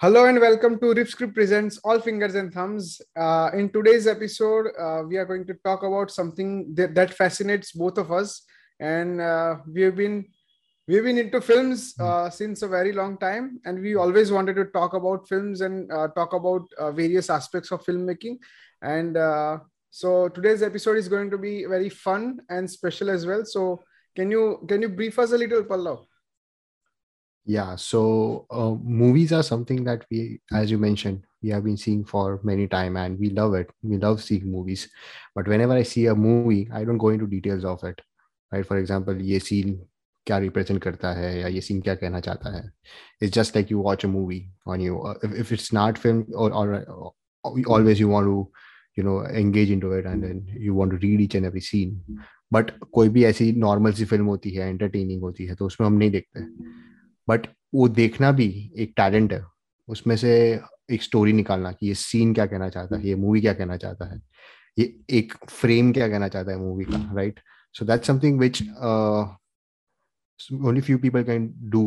Hello and welcome to RiffScript Presents All Fingers and Thumbs. Uh, in today's episode, uh, we are going to talk about something that, that fascinates both of us, and uh, we have been we've been into films uh, since a very long time, and we always wanted to talk about films and uh, talk about uh, various aspects of filmmaking. And so today's episode is going to be very fun and special as well. So can you can you brief us a little, Pallav? Yeah, so uh, movies are something that we, as you mentioned, we have been seeing for many time, and we love it. We love seeing movies, but whenever I see a movie, I don't go into details of it. Right? For example, ये scene क्या represent करता है या ये scene क्या कहना चाहता है. It's just like you watch a movie on you. Uh, if, if it's not film or, or, or always you want to you know engage into it and then you want to read each and every scene. But कोई भी ऐसी normal सी film होती है, entertaining होती है, तो उसमें हम नहीं देखते. बट वो देखना भी एक टैलेंट है। उसमें से एक स्टोरी निकालना कि ये सीन क्या कहना चाहता है ये मूवी क्या कहना चाहता है ये एक फ्रेम क्या कहना चाहता है मूवी का right so that something which only few people can do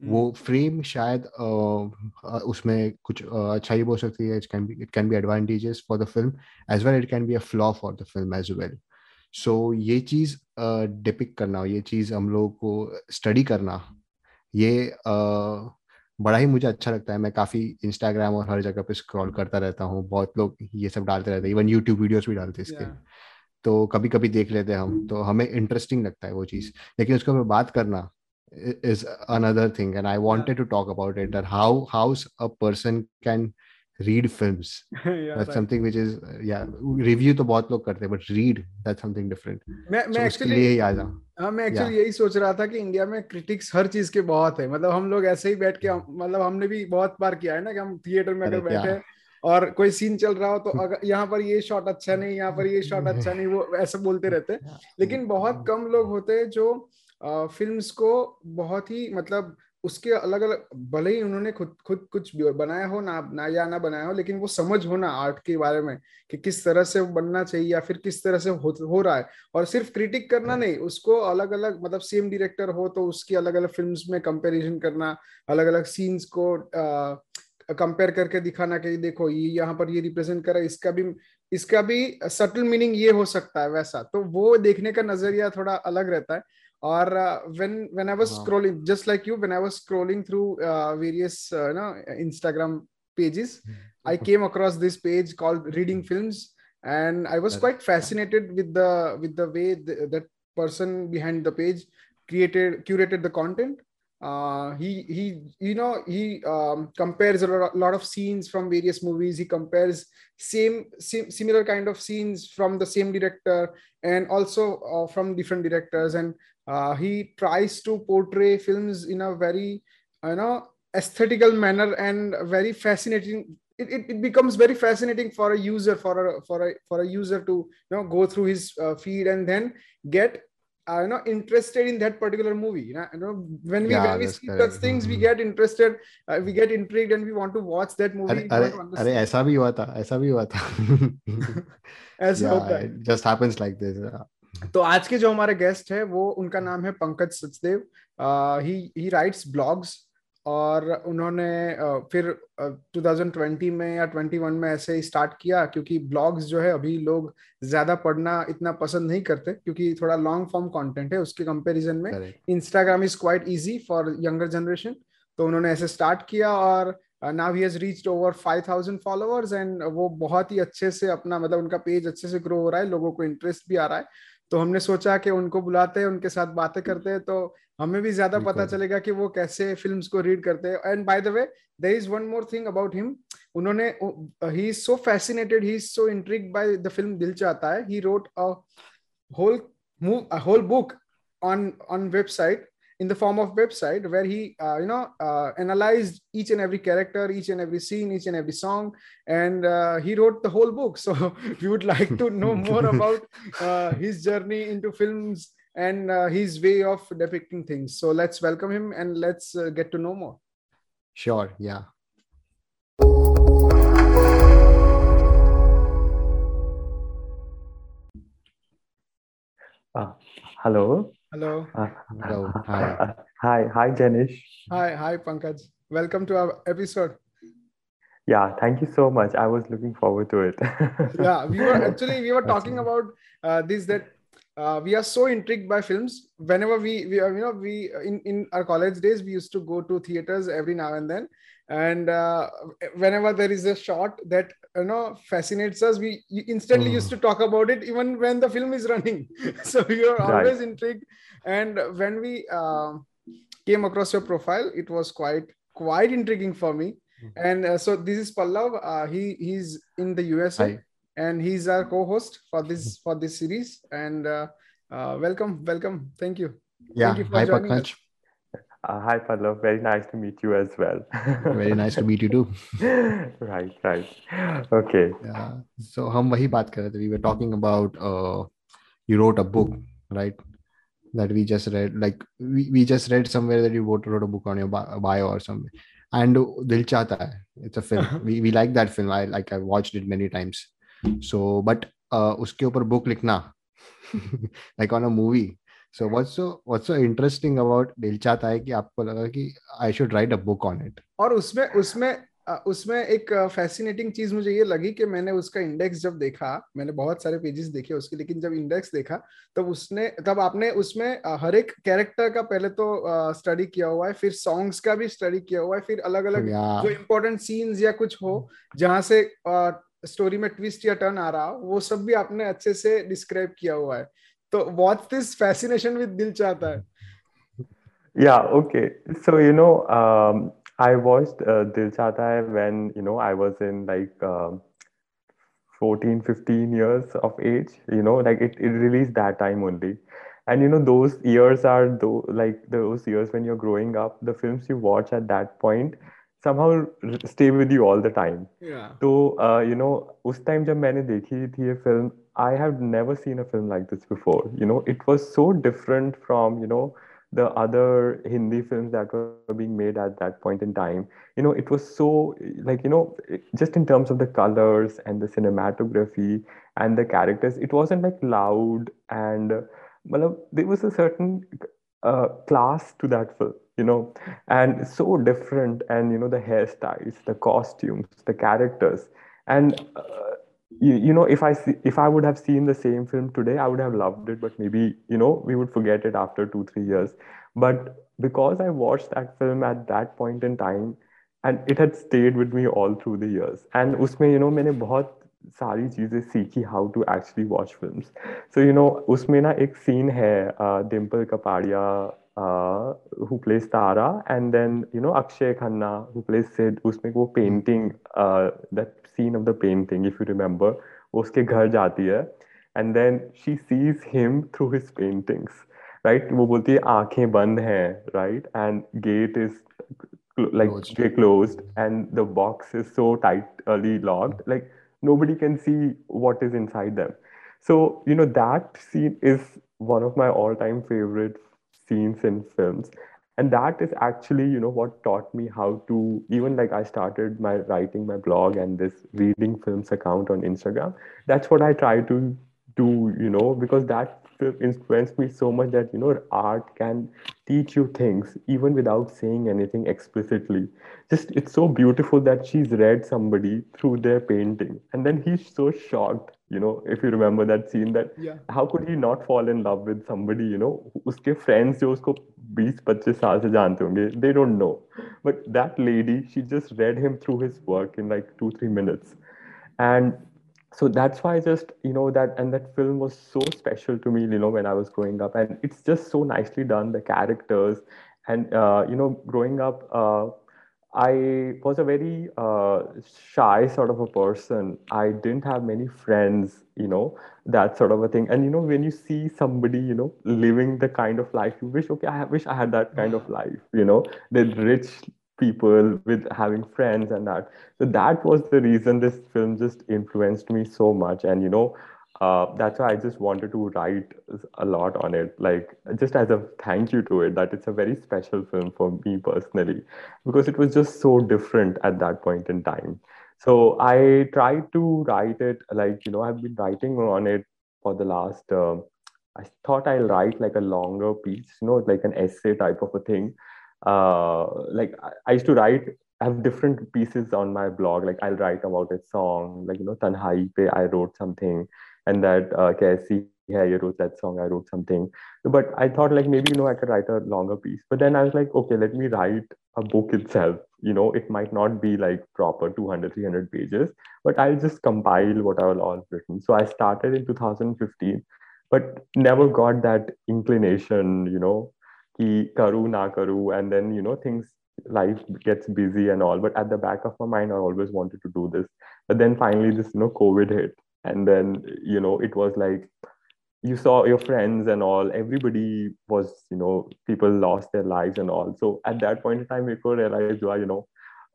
वो फ्रेम शायद uh, उसमें कुछ uh, अच्छा ही बोल सकती है। It can be it can be advantages for the film as well it can be a flaw for the film as well so ये चीज़ डिपिक uh, करना ये चीज़ हम लोग को स्टडी करना ये आ, बड़ा ही मुझे अच्छा लगता है। मैं काफ़ी इंस्टाग्राम और हर जगह पे स्क्रॉल करता रहता हूँ। बहुत लोग ये सब डालते रहते हैं। इवन यूट्यूब वीडियोस भी डालते हैं इसके। Yeah. तो कभी कभी देख लेते हैं हम। तो हमें इंटरेस्टिंग लगता है वो चीज़। लेकिन उसके ऊपर बात करना is another thing and I wanted to talk about it how house a person a yeah, that's right. something which is yeah review तो बहुत लोग करते हैं but read that's something different. मैं मैं एक्चुअली यही आ जाऊँ हाँ मैं एक्चुअली yeah. यही सोच रहा था कि इंडिया में क्रिटिक्स हर चीज़ के बहुत है। मतलब हम लोग ऐसे ही बैठ के मतलब हमने भी बहुत बार किया है ना कि हम थिएटर में अगर बैठे और कोई सीन चल रहा हो तो अगर यहाँ पर ये शॉट अच्छा नहीं यहाँ पर ये शॉट अच्छा नहीं वो ऐसे बोलते रहते लेकिन बहुत कम लोग होते हैं जो फ़िल्म को बहुत ही मतलब उसके अलग अलग भले ही उन्होंने खुद खुद कुछ बनाया हो ना ना या ना बनाया हो लेकिन वो समझ हो ना आर्ट के बारे में कि किस तरह से बनना चाहिए या फिर किस तरह से हो, हो रहा है। और सिर्फ़ क्रिटिक करना हाँ। नहीं उसको अलग अलग मतलब सेम डायरेक्टर हो तो उसकी अलग अलग फिल्म्स में कंपैरिजन करना अलग अलग सीन्स को कंपेयर करके दिखाना कि देखो ये यहाँ पर ये रिप्रेजेंट करा इसका भी इसका भी सटल मीनिंग ये हो सकता है वैसा। तो वो देखने का नज़रिया थोड़ा अलग रहता है। Or uh, when when i was wow. scrolling just like you when i was scrolling through uh, various uh, you know instagram pages mm-hmm. i came across this page called reading films and i was quite fascinated with the with the way the, that person behind the page created curated the content. Uh, he he you know he um, compares a lot, lot, of scenes from various movies. He compares same, same similar kind of scenes from the same director and also uh, from different directors. And uh, he tries to portray films in a very you know aesthetical manner and very fascinating it, it, it, becomes very fascinating for a user for a for a for a user to you know go through his uh, feed and then get uh, you know interested in that particular movie you know, you know when we yeah, when we see correct. such things we mm-hmm. get interested uh, we get intrigued and we want to watch that movie अरे अरे ऐसा भी हुआ था ऐसा भी हुआ था ऐसा होता है it just happens like this तो आज के जो हमारे गेस्ट है वो उनका नाम है Pankaj Sachdev. He he writes blogs और उन्होंने फिर 2020 में या 21 में ऐसे ही स्टार्ट किया क्योंकि ब्लॉग्स जो है अभी लोग ज़्यादा पढ़ना इतना पसंद नहीं करते क्योंकि थोड़ा लॉन्ग फॉर्म कंटेंट है उसके कंपैरिजन में Instagram is quite easy for younger generation तो उन्होंने ऐसे स्टार्ट किया और now he has reached over 5000 followers and वो बहुत ही अच्छे से अपना मतलब उनका पेज अच्छे से ग्रो हो रहा है लोगों को इंटरेस्ट भी आ रहा है। तो हमने सोचा कि उनको बुलाते हैं उनके साथ बातें करते हैं तो हमें भी ज़्यादा पता चलेगा कि वो कैसे फिल्म्स को रीड करते हैं। And by the way there is one more thing about him उन्होंने he is so fascinated he is so intrigued by the film Dil Chahta Hai. He wrote a whole move a whole book on on website in the form of website where he uh, you know uh, analyzed each and every character each and every scene each and every song. And uh, he wrote the whole book. So we would like to know more about uh, his journey into films and uh, his way of depicting things. So let's welcome him and let's uh, get to know more. Sure. Yeah. Hello Hello. Uh, hello. Hi. Hi. Hi, Janish. Hi. Hi, Pankaj. Welcome to our episode. Yeah, thank you so much. I was looking forward to it. yeah, we were actually we were talking about uh, this that uh, we are so intrigued by films. Whenever we, we you know we in in our college days we used to go to theaters every now and then, and uh, whenever there is a shot that you know fascinates us, we instantly mm. used to talk about it even when the film is running. so you're always right. intrigued. And when we uh, came across your profile, it was quite quite intriguing for me Mm-hmm. And uh, so this is Pallav. Uh, he he's in the USA, Hi. and he's our co-host for this for this series. And uh, uh welcome, welcome. Thank you. Yeah. Thank you Hi, Pankaj. Uh, hi, Pallav. Very nice to meet you as well. Very nice to meet you too. right, right. Okay. Yeah. So We were talking about uh, you wrote a book, right? That we just read. Like we, we just read somewhere that you wrote, wrote a book on your bio or something. And Dil Chahta hai. It's a film. Uh-huh. we we like that film. I like I watched it many times. So but uh, उसके ऊपर book लिखना like on a movie So what's so what's so interesting about Chahta Hai कि आपको लगा कि I should write a book on it. और उसमें उसमें उसमें एक फैसिनेटिंग चीज़ मुझे ये लगी कि मैंने उसका इंडेक्स जब देखा मैंने बहुत सारे पेजेस देखे उसके लेकिन जब इंडेक्स देखा तब उसने तब आपने उसमें हर एक कैरेक्टर का पहले तो स्टडी किया हुआ है फिर सॉन्ग्स का भी स्टडी किया हुआ है फिर अलग अलग जो इम्पोर्टेंट सीन्स या कुछ हो जहाँ से स्टोरी में ट्विस्ट या टर्न आ रहा हो वो सब भी आपने अच्छे से डिस्क्राइब किया हुआ है तो वॉट दिस फैसिनेशन विद दिल चाहता है yeah okay so you know um, I watched uh, Dil Chahta Hai when, you know, I was in like uh, 14, 15 years of age, you know, like it, it released that time only. And, you know, those years are though, like those years when you're growing up, the films you watch at that point somehow stay with you all the time. Yeah. So, uh, you know, उस time मैंने देखी थी ये film, I have never seen a film like this before. You know, it was so different from, you know, the other Hindi films that were being made at that point in time. You know, it was so like you know, just in terms of the colors and the cinematography and the characters, it wasn't like loud and well, there was a certain uh, class to that film you know and so different and you know the hairstyles the costumes the characters and uh, you, you know if i see, if i would have seen the same film today i would have loved it but maybe you know we would forget it after 2 3 years but because i watched that film at that point in time and it had stayed with me all through the years and usme you know मैंने बहुत सारी चीजें सीखी how to actually watch films so you know उसमें ना एक scene है Dimple Kapadia uh, who plays Tara, and then you know Akshaye Khanna who plays Sid. Usme वो painting uh, that scene of the painting, if you remember, वो उसके घर जाती है, and then she sees him through his paintings, right? वो बोलती है आंखें बंद हैं, right? And gate is like closed. closed, and the box is so tightly locked, like nobody can see what is inside them. So you know that scene is one of my all-time favorite scenes in films. And that is actually you know what taught me how to even like i started my writing my blog and this reading films account on instagram. That's what i try to do you know because that influenced me so much that you know art can teach you things even without saying anything explicitly. Just it's so beautiful that she's read somebody through their painting. And then he's so shocked you know if you remember that scene that yeah. how could he not fall in love with somebody you know uske friends jo usko 20 25 saal se jante honge they don't know. But that lady she just read him through his work in like 2 3 minutes. And so that's why I just you know that and that film was so special to me you know when I was growing up. And it's just so nicely done the characters. And uh, you know growing up uh, I was a very uh, shy sort of a person. I didn't have many friends, you know, that sort of a thing. And you know, when you see somebody, you know, living the kind of life you wish, okay, I wish I had that kind of life, you know, the rich people with having friends and that so that was the reason this film just influenced me so much and you know uh, that's why i just wanted to write a lot on it like just as a thank you to it that it's a very special film for me personally because it was just so different at that point in time so i tried to write it like you know i've been writing on it for the last uh, i thought i'll write like a longer piece you know like an essay type of a thing uh, like I used to write I have different pieces on my blog. Like I'll write about a song, like you know, Tanhai pe I wrote something, and that uh, Kaisi yeah, you wrote that song, I wrote something. But I thought like maybe, you know, I could write a longer piece. But then I was like, okay, let me write a book itself. You know, it might not be like proper 200, 300 pages, but I'll just compile what I've all written. So I started in 2015, but never got that inclination, you know, ki karu na karu. And then, you know, things, life gets busy and all. But at the back of my mind, I always wanted to do this. But then finally this, you know, COVID hit. And then, you know, it was like, you saw your friends and all everybody was you know people lost their lives and all. So at that point in time we could realize you know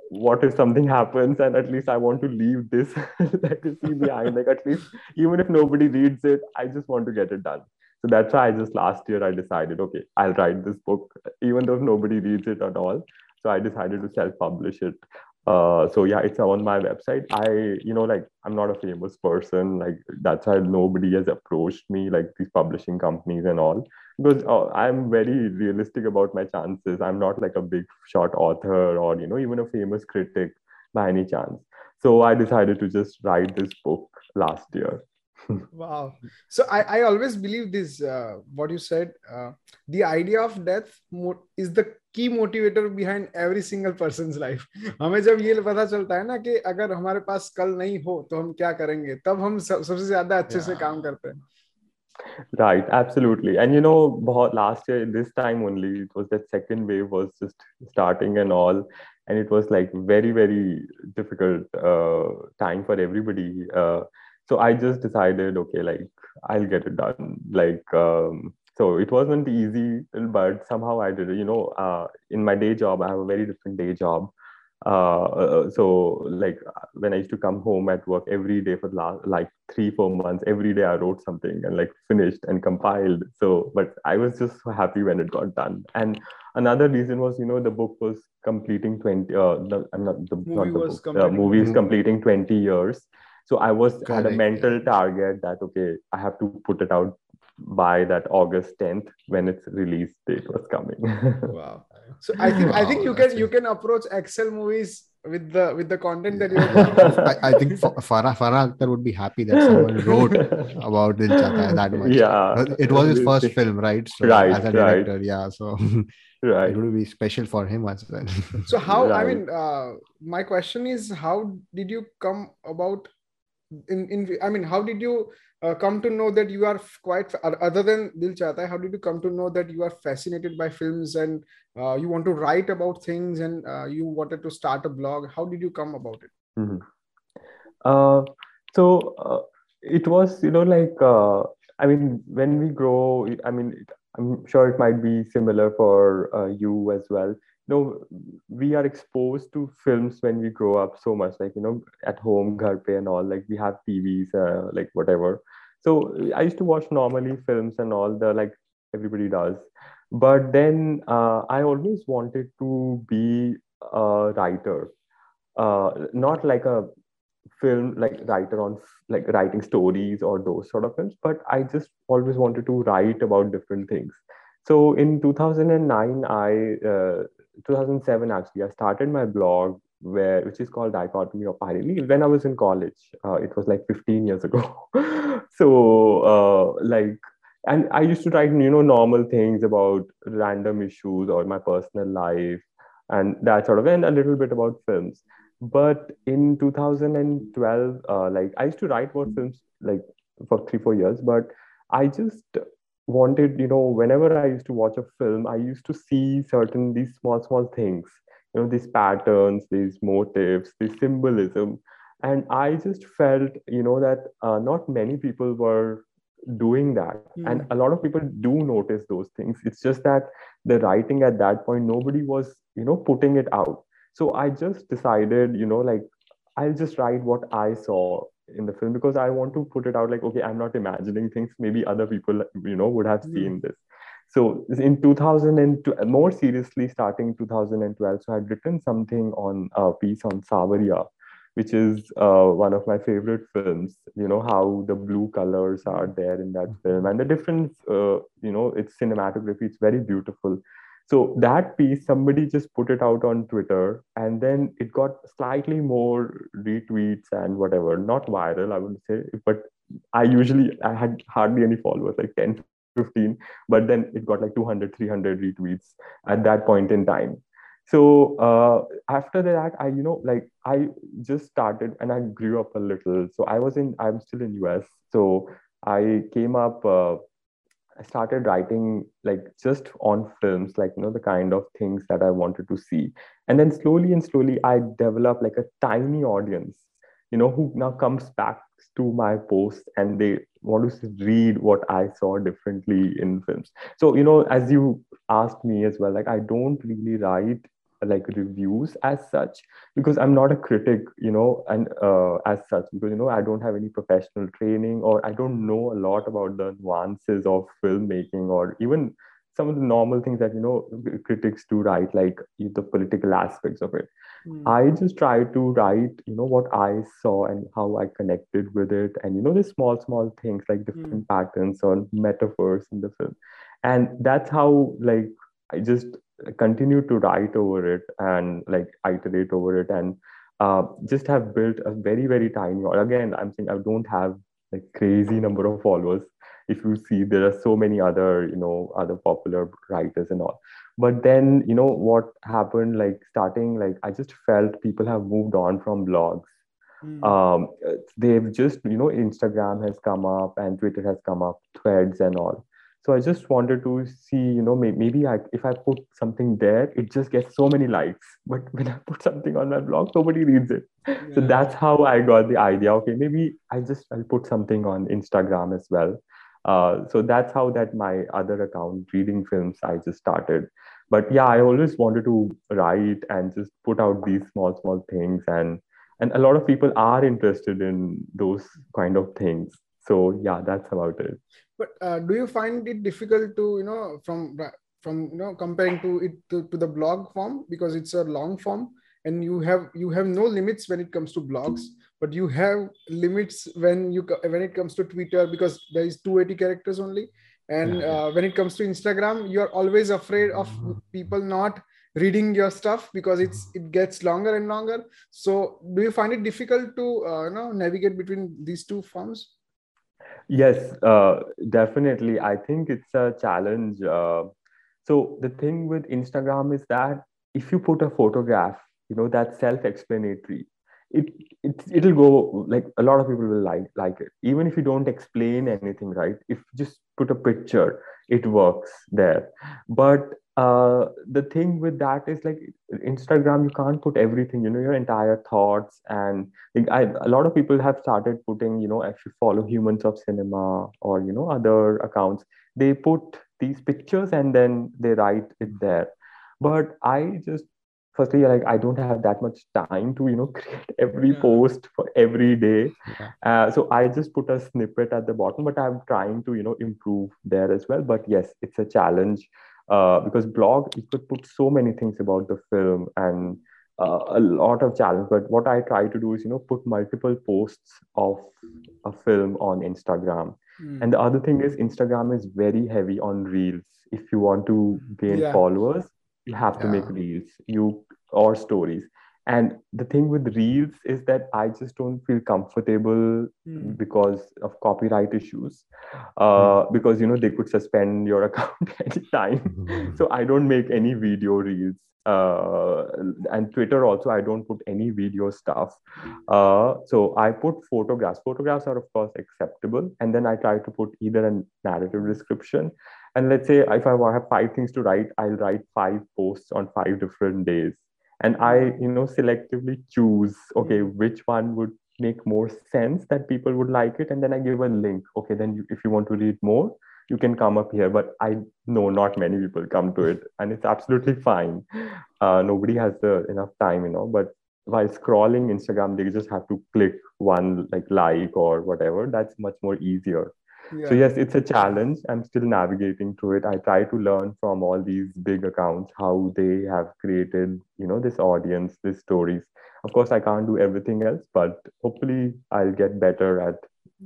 what if something happens and at least i want to leave this legacy behind. Like at least even if nobody reads it i just want to get it done. So that's why i just last year i decided okay i'll write this book even though nobody reads it at all. So i decided to self publish it uh so yeah it's on my website. I you know like i'm not a famous person. Like that's why nobody has approached me like these publishing companies and all. Because uh, i'm very realistic about my chances. I'm not like a big shot author or you know even a famous critic by any chance. So i decided to just write this book last year wow so I, I always believe this uh, what you said uh, the idea of death is the की motivator behind every single person life हमें जब ये पता चलता है ना कि अगर हमारे पास कल नहीं हो तो हम क्या करेंगे तब हम सब, सबसे ज्यादा अच्छे yeah. से काम करते हैं right absolutely and you know last year this time only it was that second wave was just starting and all and it was like very very difficult uh, time for everybody uh, so i just decided okay like i'll get it done. Like um, so it wasn't easy but somehow i did it. You know uh, in my day job i have a very different day job. Uh, uh so like when i used to come home at work every day for last, like three four months every day i wrote something and like finished and compiled. So but i was just so happy when it got done. And another reason was you know the book was completing 20 uh the, i'm not the, movie not the book, the movie is completing 20 years so i was Correct. had a mental target that okay i have to put it out by that August 10th when its release date was coming. wow. So I think wow, I think you can you can approach Excel movies with the with the content that you have I, I think Farhan Farhan Akhtar would be happy that someone wrote about Dil Chahta that much. Yeah. It was his first film, right? So right. As a director, right. yeah. So right. it would be special for him as well. So how right. I mean uh, my question is how did you come about in in I mean how did you uh, come to know that you are quite other than Dil Chahta how did you come to know that you are fascinated by films and uh, you want to write about things and uh, you wanted to start a blog how did you come about it mm-hmm. Uh, so uh, it was you know like uh, i mean when we grow i mean i'm sure it might be similar for you as well. You know we are exposed to films when we grow up so much like you know at home ghar pe and all like we have tvs uh, like whatever. So i used to watch normally films and all the like everybody does. But then uh, i always wanted to be a writer. Uh, not like a film like writer on like writing stories or those sort of films but i just always wanted to write about different things. So in 2009 i uh, 2007 actually i started my blog where which is called dichotomy of irony when i was in college uh, it was like 15 years ago. So uh, like and i used to write you know normal things about random issues or my personal life and that sort of and a little bit about films. But in 2012 uh, like i used to write about films like for three four years but i just wanted you know whenever i used to watch a film i used to see certain these small small things you know these patterns these motives this symbolism. And i just felt you know that uh, not many people were doing that. Mm. and a lot of people do notice those things. It's just that the writing at that point nobody was you know putting it out. So i just decided you know like i'll just write what i saw in the film because I want to put it out like, okay, I'm not imagining things. Maybe other people, you know, would have mm. seen this. So in 2002, more seriously, starting 2012, so I had written something on a piece on Saawariya, which is uh, one of my favorite films. You know how the blue colors are there in that film, and the difference. Uh, you know, it's cinematography. It's very beautiful. So that piece somebody just put it out on twitter and then it got slightly more retweets and whatever. Not viral i would say but i usually i had hardly any followers like 10 15 but then it got like 200 300 retweets at that point in time. So uh, after that i you know like i just started and i grew up a little. So i was in i'm still in us so i came up uh, i started writing like just on films like you know the kind of things that i wanted to see and then slowly and slowly i developed like a tiny audience you know who now comes back to my posts and they want to read what I saw differently in films. So, you know, as you asked me as well, like I don't really write like reviews as such because i'm not a critic you know and uh, as such because you know i don't have any professional training or i don't know a lot about the nuances of filmmaking or even some of the normal things that you know critics do write like the political aspects of it mm. i just try to write you know what i saw and how i connected with it and you know the small small things like different mm. patterns or metaphors in the film and that's how like i just continue to write over it and like iterate over it and uh, just have built a very very tiny again i'm saying i don't have like crazy number of followers. If you see there are so many other you know other popular writers and all. But then you know what happened? Like starting like i just felt people have moved on from blogs. Mm. um, they've just you know instagram has come up and twitter has come up threads and all so i just wanted to see you know maybe I, if i put something there it just gets so many likes. But when i put something on my blog nobody reads it. Yeah. so that's how i got the idea. Okay maybe i just i'll put something on instagram as well. Uh, so that's how that my other account reading films i just started. But yeah i always wanted to write and just put out these small small things. And and a lot of people are interested in those kind of things. So yeah that's about it but uh, do you find it difficult to you know from from you know comparing to it to, to the blog form? Because it's a long form and you have you have no limits when it comes to blogs but you have limits when you when it comes to twitter because there is 280 characters only. And yeah, uh, when it comes to instagram you are always afraid of people not reading your stuff because it's it gets longer and longer. So do you find it difficult to uh, you know navigate between these two forms Yes, uh, definitely. I think it's a challenge. Uh, so the thing with Instagram is that if you put a photograph, you know, that's self-explanatory. It, it it'll go like a lot of people will like like it even if you don't explain anything right if you just put a picture it works there but uh, the thing with that is like instagram you can't put everything you know your entire thoughts and like I, a lot of people have started putting you know if you follow humans of cinema or you know other accounts they put these pictures and then they write it there but i just firstly like i don't have that much time to you know create every yeah. post for every day yeah. uh, so i just put a snippet at the bottom but i'm trying to you know improve there as well but yes it's a challenge uh, because blog you could put so many things about the film and uh, a lot of challenge but what i try to do is you know put multiple posts of a film on instagram mm. and the other thing is instagram is very heavy on reels if you want to gain yeah. followers you have to yeah. make reels you or stories and the thing with reels is that i just don't feel comfortable mm. because of copyright issues uh, mm. because you know they could suspend your account anytime mm-hmm. so i don't make any video reels uh, and twitter also i don't put any video stuff uh, so i put photographs photographs are of course acceptable and then i try to put either a narrative description and let's say if i have five things to write i'll write five posts on five different days and i you know selectively choose okay which one would make more sense that people would like it and then i give a link. Okay then you, if you want to read more you can come up here but i know not many people come to it and it's absolutely fine. Uh, nobody has the enough time you know but while scrolling instagram they just have to click one like like or whatever that's much more easier yeah. so yes it's a challenge i'm still navigating through it i try to learn from all these big accounts how they have created you know this audience these stories of course i can't do everything else but hopefully i'll get better at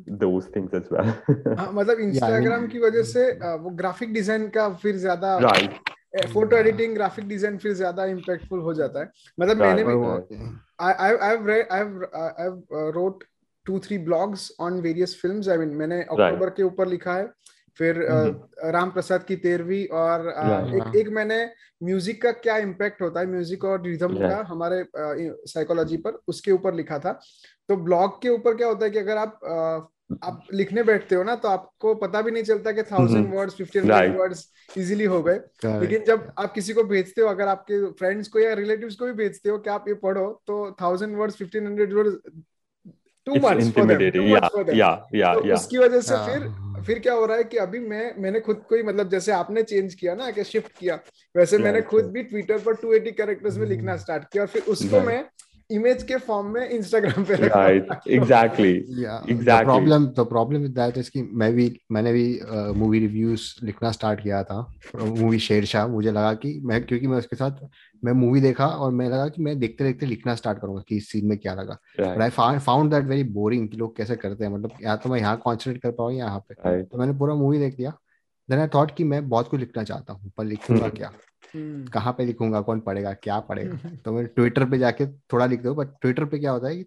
those things as well मतलब Instagram की वजह से वो graphic design का फिर ज्यादा right photo editing graphic design फिर ज्यादा इम्पैक्टफुल हो जाता है मतलब मैंने भी I I have I have road Two three blogs on various films I mean मैंने अक्टूबर के ऊपर लिखा है फिर। राम प्रसाद की तेरहवीं और एक एक मैंने म्यूज़िक का क्या इम्पैक्ट होता है म्यूज़िक और रिदम का हमारे साइकोलॉजी पर उसके ऊपर लिखा था। तो ब्लॉग के ऊपर क्या होता है कि अगर आप आप लिखने बैठते हो ना तो आपको पता भी नहीं चलता कि thousand words fifteen words easily हो गए। लेकिन जब आप किसी को भेजते हो अगर आपके फ्रेंड्स को या रिलेटिव्स को भी भेजते हो कि आप ये पढ़ो तो thousand words fifteen hundred words too much for them या या या उसकी वजह से फिर फिर क्या हो रहा है कि अभी मैं मैंने खुद को ही मतलब जैसे आपने चेंज किया ना कि शिफ्ट किया। वैसे मैंने खुद भी ट्विटर पर 280 कैरेक्टर्स में लिखना स्टार्ट किया और फिर उसको मैं इमेज के फॉर्म में इंस्टाग्राम पे right exactly exactly problem the problem with that is कि मैं भी मैंने भी मूवी uh, रिव्यूज़ लिखना स्टार्ट किया था मूवी शेरशाह मुझे लगा कि मैं क्योंकि मैं उसके साथ मैं मूवी देखा और मैं लगा कि मैं देखते देखते लिखना स्टार्ट करूँगा कि इस सीन में क्या लगा। But I found that very boring कि लोग कैसे करते हैं। मतलब या तो मैं यहाँ कॉन्सेंट्रेट कर पाऊँ यहाँ पे। Right. तो मैंने पूरा मूवी देख लिया। देन आई थॉट कि मैं बहुत कुछ लिखना चाहता हूँ पर लिखूँगा hmm. क्या। कहाँ पे लिखूँगा कौन पढ़ेगा क्या पढ़ेगा? तो मैं ट्विटर पे जाके थोड़ा लिख दो बट ट्विटर पे क्या होता है कि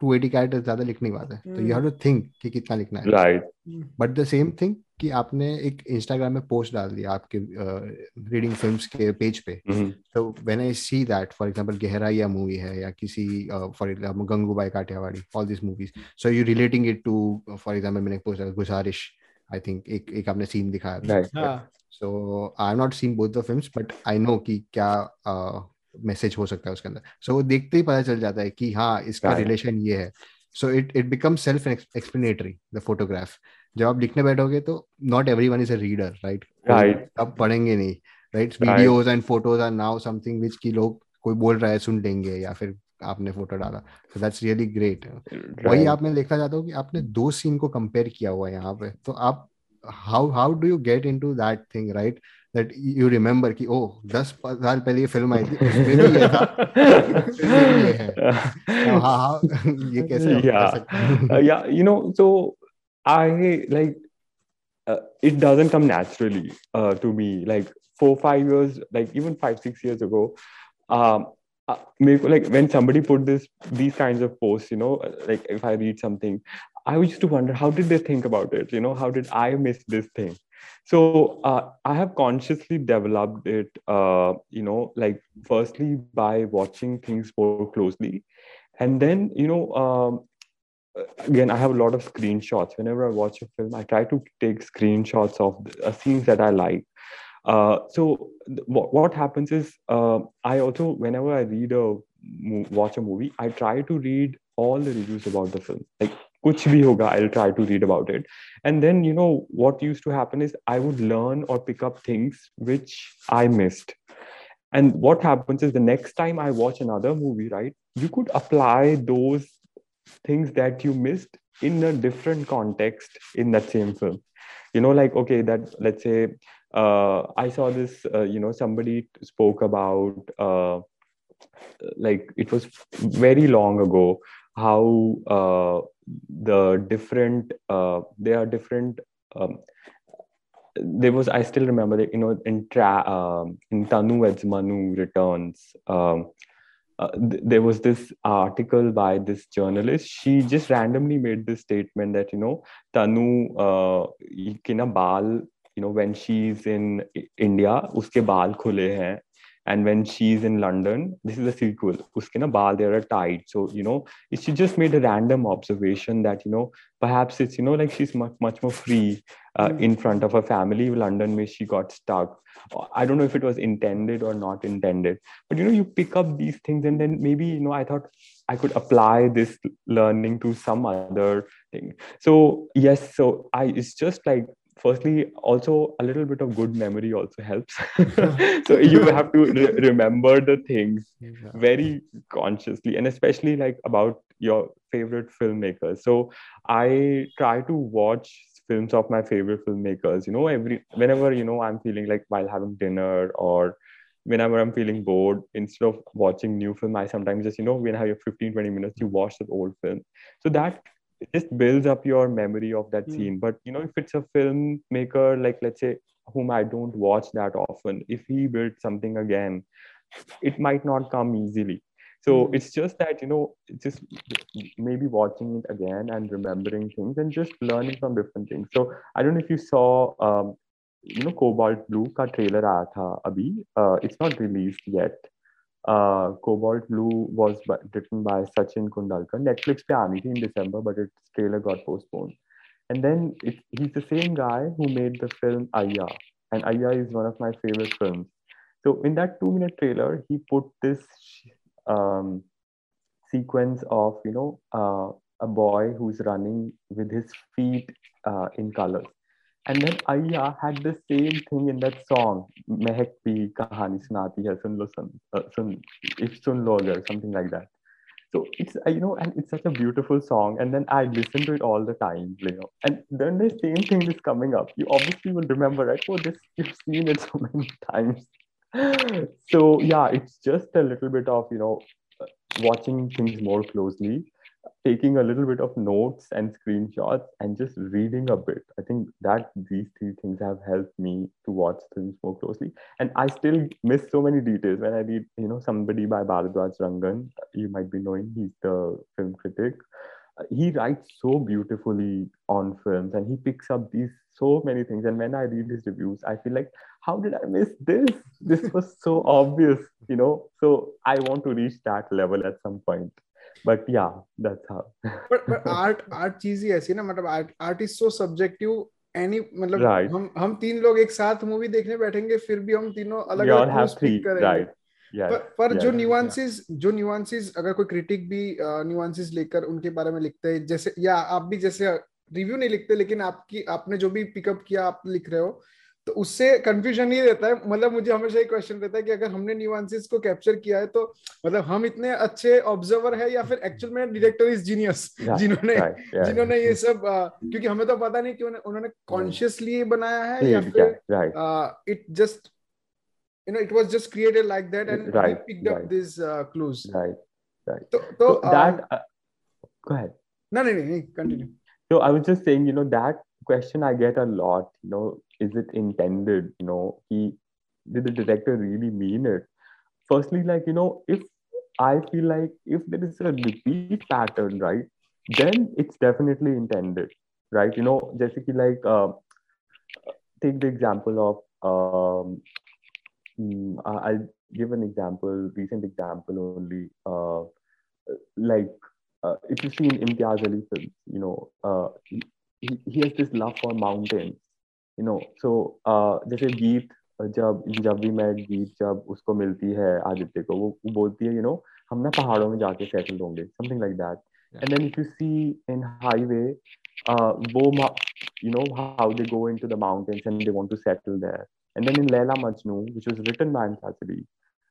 टू एटी कैरेक्टर ज़्यादा लिख नहीं पाते तो यू हैव टू थिंक कि कितना लिखना है। Right but the same thing कि आपने एक इंस्टाग्राम में पोस्ट डाल दिया आपके रीडिंग uh, फिल्म्स के पेज पे। तो when I see that for example गहराइया movie है या किसी for example Gangubai Kathiawadi all this movies so you relating it to for example मैंने पोस्ट गुजारिश आई थिंक एक एक आपने सीन दिखाया so I not seen both the films but I know कि क्या मैसेज uh, हो सकता है उसके अंदर। सो so, वो देखते ही पता चल जाता है कि हाँ इसका रिलेशन ये है। So it it become self explanatory the photograph जब आप लिखने बैठोगे तो not everyone is a reader right right आप पढ़ेंगे नहीं right videos and photos are now something which की लोग कोई बोल रहा है सुन लेंगे या फिर आपने फ़ोटो डाला। तो दैट्स रियली ग्रेट वही आप मैं देखना चाहता हूँ कि आपने दो सीन को कंपेयर किया हुआ है यहाँ पे। तो आप how how do you get into that thing right that you remember कि ओह दस साल पहले ये फिल्म आई थी उसमें भी ये था भी ये है हाँ हाँ ये कैसे yeah uh, yeah you know so I like uh, it doesn't come naturally uh, to me like four five years like even five six years ago um uh, like when somebody put this these kinds of posts you know like if i read something I used to wonder how did they think about it? You know, how did I miss this thing? So uh, I have consciously developed it. Uh, you know, like firstly by watching things more closely, and then you know. Um, again, I have a lot of screenshots. Whenever I watch a film, I try to take screenshots of the, uh, scenes that I like. Uh, so th- what, what happens is uh, I also whenever I read a watch a movie, I try to read all the reviews about the film. Like kuch bhi hoga i'll try to read about it. And then you know what used to happen is i would learn or pick up things which i missed. And what happens is the next time i watch another movie right you could apply those things that you missed in a different context in that same film. You know like okay that let's say uh, i saw this uh, you know somebody spoke about uh, like it was very long ago how uh, the different uh, there are different um, there was i still remember that you know in tra- um, in tanu manu returns um, uh, th- there was this article by this journalist. She just randomly made this statement that you know tanu uh, kina baal you know when she's in india uske baal khule hain and when she's in london this is a sequel uske na baal they are tied so you know she just made a random observation that you know perhaps it's you know like she's much much more free uh, mm. in front of her family london where she got stuck. I don't know if it was intended or not intended. But you know you pick up these things and then maybe you know i thought i could apply this learning to some other thing. So yes so i it's just like firstly also a little bit of good memory also helps. So you have to re- remember the things very consciously and especially like about your favorite filmmakers. So i try to watch films of my favorite filmmakers you know every whenever you know i'm feeling like while having dinner or whenever i'm feeling bored instead of watching new film i sometimes just you know when i have 15 20 minutes you watch the old film. So that it just builds up your memory of that mm. scene but you know if it's a filmmaker like let's say whom I don't watch that often, if he built something again, it might not come easily. So mm. it's just that, you know, just maybe watching it again and remembering things and just learning from different things. So I don't know if you saw, um, you know, Cobalt Blue ka trailer aaya tha abhi. Uh, it's not released yet. Uh, Cobalt Blue was by, written by Sachin Kundalkar. Netflix thi in December, but its trailer got postponed. And then it, he's the same guy who made the film Aiyyaa. And Aiyyaa is one of my favorite films. So in that two minute trailer, he put this um, sequence of, you know, uh, a boy who's running with his feet uh, in colors. And then Aiyyaa had the same thing in that song, Mehek Bhi Kahani Sunati Hai, Sun Lo Sun, uh, sun, If Sun Lo something like that. So it's uh, you know and it's such a beautiful song and then i listen to it all the time you know. And then the same thing is coming up. You obviously will remember right? Oh this you've seen it so many times. So yeah it's just a little bit of you know uh, watching things more closely taking a little bit of notes and screenshots and just reading a bit. I think that these three things have helped me to watch things more closely. And I still miss so many details when I read, you know, somebody by Baradwaj Rangan. You might be knowing he's the film critic. Uh, he writes so beautifully on films and he picks up these so many things. And when I read his reviews, I feel like, how did I miss this? This was so obvious, you know. So I want to reach that level at some point. But yeah that's how but but art art चीज़ ही ऐसी ना मतलब art art is so subjective any मतलब right. हम हम तीन लोग एक साथ मूवी देखने बैठेंगे फिर भी हम तीनों अलग अलग स्पीक करेंगे right. yes. पर, पर yes. जो न्यूआंसेस yeah. जो न्यूआंसेस अगर कोई क्रिटिक भी न्यूआंसेस लेकर उनके बारे में लिखते हैं जैसे या आप भी जैसे रिव्यू नहीं लिखते लेकिन आपकी आपने जो भी पिकअप किया आप लिख रहे हो तो उससे कंफ्यूजन नहीं रहता है। मतलब मुझे हमेशा एक क्वेश्चन रहता है कि अगर हमने न्यूआंसेस को कैप्चर किया है तो मतलब हम इतने अच्छे ऑब्जर्वर है या फिर एक्चुअल में डायरेक्टर इज़ जीनियस जिन्होंने जिन्होंने ये सब आ, क्योंकि हमें तो पता नहीं कि उन्होंने कॉन्शियसली बनाया है या फिर it just you know it was just created like that and right, picked right. up these uh, clues. Right right. so, so, so that uh, go ahead. No no no continue. So i was just saying you know that question i get a lot you know is it intended you know he did the director really mean it? Firstly like you know if i feel like if there is a repeat pattern right then it's definitely intended right? You know just like uh, take the example of um, mm, i'll give an example recent example only uh, like uh, if you see in Imtiaz Ali films, you know, uh, he, he has this love for mountains, you you know so जैसे गीत जब जब भी मैं गीत जब उसको मिलती है आदित्य को वो, वो बोलती है यू नो हम ना पहाड़ों में जाके सेटल होंगे something like that and then if you see in highway वो you know how they go into the mountains and they want to settle there and then in Leila Majnu which was written by Ansari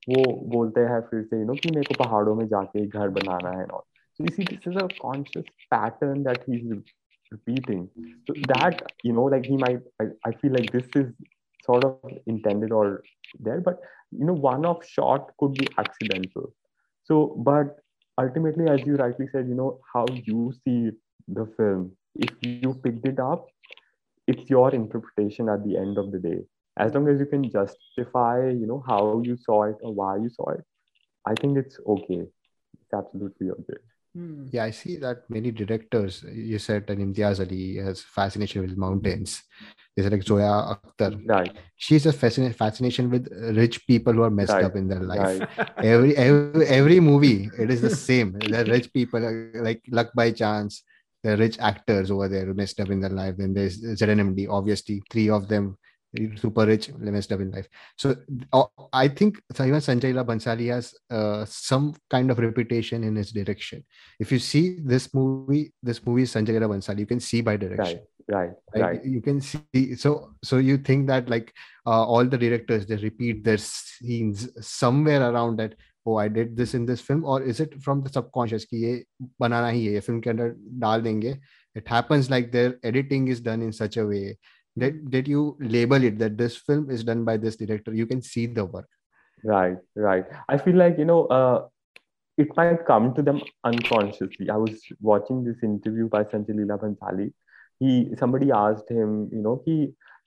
वो बोलते हैं फिर से you know कि मेरे को पहाड़ों में जाके घर बनाना है not so you see this is a conscious pattern that he's repeating. So that, you know, like he might, I, I feel like this is sort of intended or there, but, you know, one off shot could be accidental. So, but ultimately, as you rightly said, you know, how you see the film, if you picked it up, it's your interpretation at the end of the day. As long as you can justify, you know, how you saw it or why you saw it, I think it's okay. It's absolutely okay. Hmm. Yeah, I see that many directors, you said that Imtiaz Ali has fascination with mountains. There's like Zoya Akhtar. Right. She's a fascin- fascination with rich people who are messed right. up in their life. Right. every, every every movie, it is the same. The rich people, like Luck by Chance, the rich actors over there messed up in their life. Then there's ZNMD, obviously, three of them super rich LMSW life. So uh, I think even Sanjay Leela Bhansali has uh, some kind of reputation in his direction. If you see this movie, this movie is Sanjay Leela Bhansali. You can see by direction. Right, right, right. You can see. So so you think that like uh, all the directors they repeat their scenes somewhere around that. Oh, I did this in this film, or is it from the subconscious? कि ये बनाना ही है ये film के अंदर डाल देंगे. It happens like their editing is done in such a way that, that you label it that this film is done by this director you can see the work right right i feel like you know uh, it might come to them unconsciously i was watching this interview by sanjay leela bhansali he somebody asked him you know he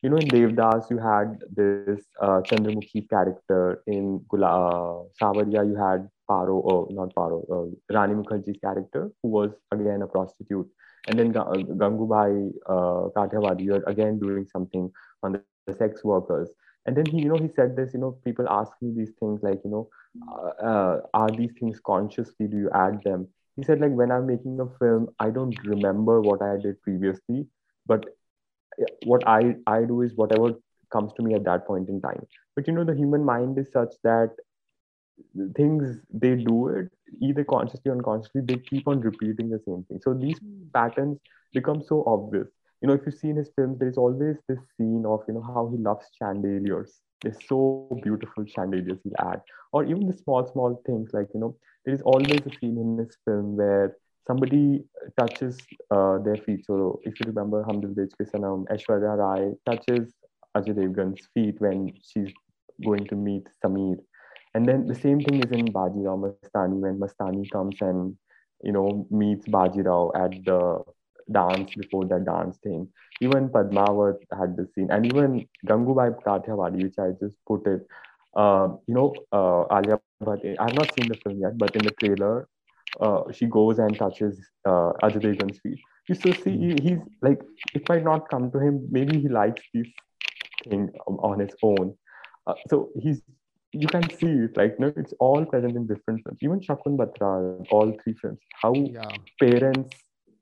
you know, in Devdas, you had this uh, Chandramukhi character. In Gula, uh, you had Paro, oh, not Paro, uh, Rani Mukherjee's character, who was again a prostitute. And then Gangubai uh, Kathiawadi, you're again doing something on the, the, sex workers. And then he, you know, he said this, you know, people ask me these things like, you know, uh, uh, are these things consciously, do you add them? He said, like, when I'm making a film, I don't remember what I did previously, but what I I do is whatever comes to me at that point in time. But you know, the human mind is such that things they do it either consciously or unconsciously they keep on repeating the same thing. So these patterns become so obvious. You know if you see in his films there is always this scene of you know how he loves chandeliers. They're so beautiful chandeliers he add or even the small small things like you know there is always a scene in this film where somebody touches uh, their feet. So if you remember Hum Dil De Chuke Sanam, Aishwarya Rai touches Ajay Devgan's feet when she's going to meet Sameer. And then the same thing is in Bajirao Mastani when Mastani comes and you know meets Bajirao at the dance before that dance thing. Even Padmavat had the scene, and even Gangubai Kathiawadi, which I just put it. Uh, you know, uh, Alia Bhatt. I have not seen the film yet, but in the trailer, uh, she goes and touches uh, Ajay Devgan's feet. You still see he, he's like it might not come to him. Maybe he likes this thing on his own. Uh, so he's you can see it like no, it's all present in different films. Even Shakun Batra, all three films. How yeah. parents,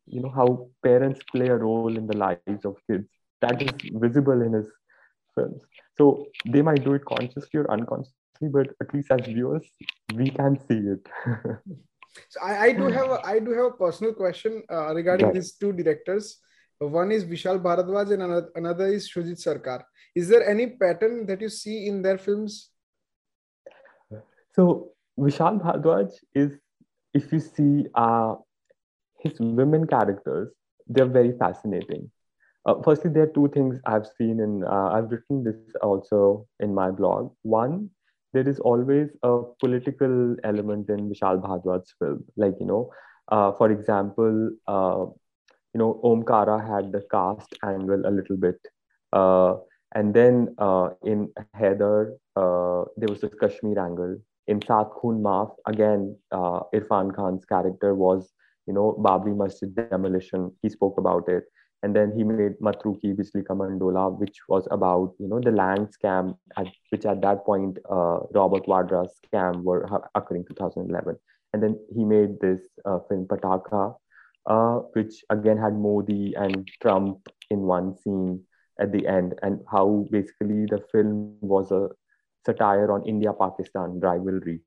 you know, how parents play a role in the lives of kids. That is visible in his films. So they might do it consciously or unconsciously, but at least as viewers, we can see it. So I, I do have a, I do have a personal question uh, regarding yeah. these two directors. One is Vishal Bharadwaj and another, another is Shoojit Sircar. Is there any pattern that you see in their films? So Vishal Bharadwaj is, if you see uh, his women characters, they're very fascinating. Uh, firstly, there are two things I've seen, and uh, I've written this also in my blog. One there is always a political element in Vishal Bhardwaj's film. Like, you know, uh, for example, uh, you know, Omkara had the caste angle a little bit. Uh, and then uh, in Haider, there was this Kashmir angle. In Sat Khoon Maaf, again, uh, Irfan Khan's character was, you know, Babri Masjid demolition. He spoke about it and then he made Matru Ki Bijlee Ka Mandola, which was about you know the land scam, at, which at that point uh, Robert Vadra's scam were occurring 2011. And then he made this uh, film Pataakha, uh, which again had Modi and Trump in one scene at the end, and how basically the film was a satire on India-Pakistan rivalry.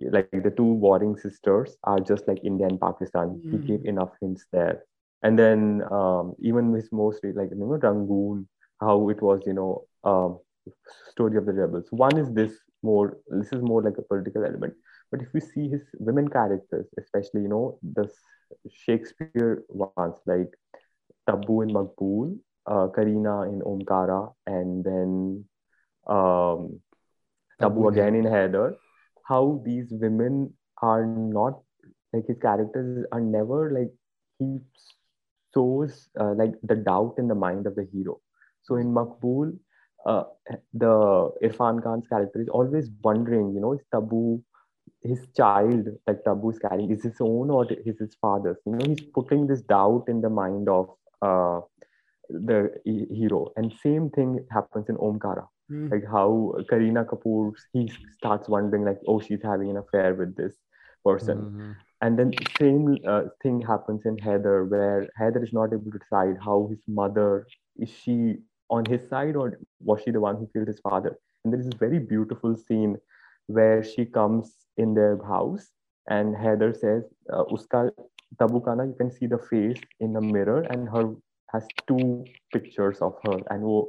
Like the two warring sisters are just like India and Pakistan. Mm. He gave enough hints there and then um, even his most like you know Rangoon, how it was you know um, story of the rebels. One is this more this is more like a political element, but if we see his women characters, especially you know the Shakespeare ones like Tabu in Maqbool, uh, Kareena in Omkara, and then um, Tabu again in Haider, how these women are not like his characters are never like he sows uh, like the doubt in the mind of the hero. So in Maqbool, uh, the Irfan Khan's character is always wondering, you know, is Tabu his child that Tabu is carrying is his own or is his father's? You know, he's putting this doubt in the mind of uh, the hero. And same thing happens in Omkara. Mm. Like how Kareena Kapoor, he starts wondering, like, oh, she's having an affair with this person. Mm-hmm and then same uh, thing happens in Haider where Haider is not able to decide how his mother is she on his side or was she the one who killed his father. And there is this very beautiful scene where she comes in their house and Haider says, uh, "Uska tabukana, you can see the face in the mirror, and her has two pictures of her." And वो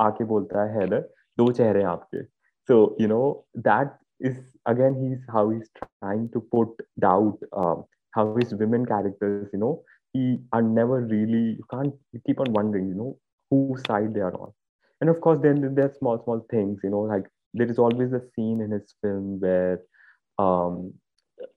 आके बोलता है Haider, दो चेहरे आपके. So you know that is again he's how he's trying to put doubt um, how his women characters you know he are never really you can't you keep on wondering you know whose side they are on and of course then there's small small things you know like there is always a scene in his film where um,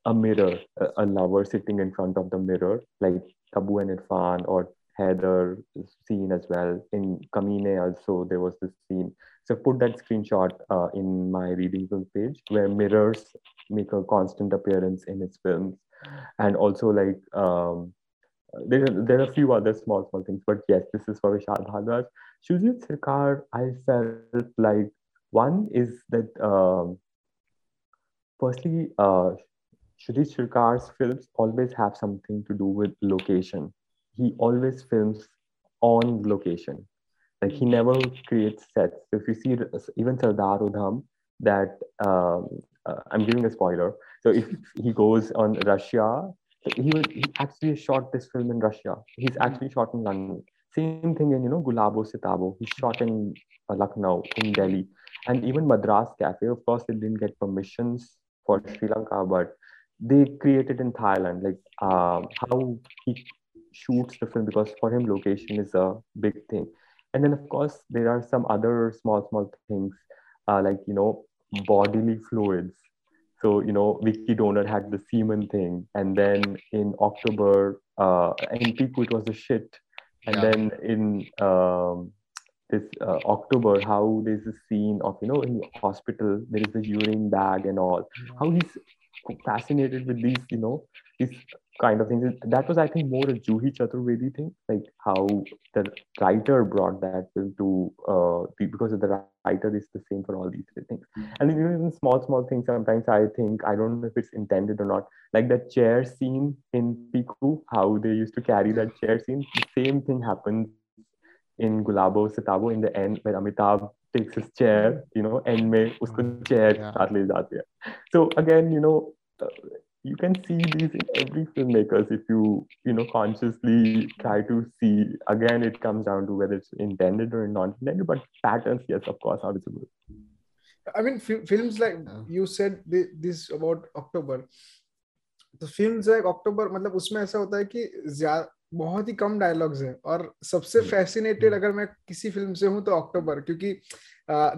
a mirror a, a lover sitting in front of the mirror like Tabu and Irfan or Haider scene as well. In Kamine also there was this scene. So put that screenshot uh, in my reading film page where mirrors make a constant appearance in his films, and also like um, there there are a few other small small things, but yes, this is for Vishal Bhardwaj. Shoojit Sircar, I felt like one is that um, firstly, uh, Shoojit films always have something to do with location. He always films on location. Like he never creates sets. So if you see even Sardar Udham, that um, uh, I'm giving a spoiler. So if he goes on Russia, he will he actually shot this film in Russia. He's actually shot in London. Same thing in you know Gulabo Sitabo. He shot in uh, Lucknow, in Delhi, and even Madras Cafe. Of course, they didn't get permissions for Sri Lanka, but they created in Thailand. Like uh, how he shoots the film because for him location is a big thing. And then of course there are some other small small things uh, like you know bodily fluids so, you know, Vicky Donor had the semen thing. And then in October, uh, in Piku, it was a shit. And yeah. then in um, this uh, October, how there's a scene of, you know, in the hospital, there is the urine bag and all. How he's fascinated with these, you know, these kind of things. That was, I think, more a Juhi Chaturvedi thing, like how the writer brought that film to, uh, because of the writer is the same for all these things. Mm-hmm. And even small, small things, sometimes I think, I don't know if it's intended or not, like that chair scene in Piku, how they used to carry that chair scene, the same thing happens in Gulabo Sitabo in the end, where Amitabh takes his chair, you know, and may usko chair yeah. So again, you know, uh, you can see these in every filmmakers if you you know consciously try to see again it comes down to whether it's intended or not intended but patterns yes of course are visible i mean f- films like you said this about october तो films like October मतलब उसमें ऐसा होता है कि बहुत ही कम dialogues हैं और सबसे फैसिनेटेड अगर मैं किसी फिल्म से हूं तो अक्टूबर क्योंकि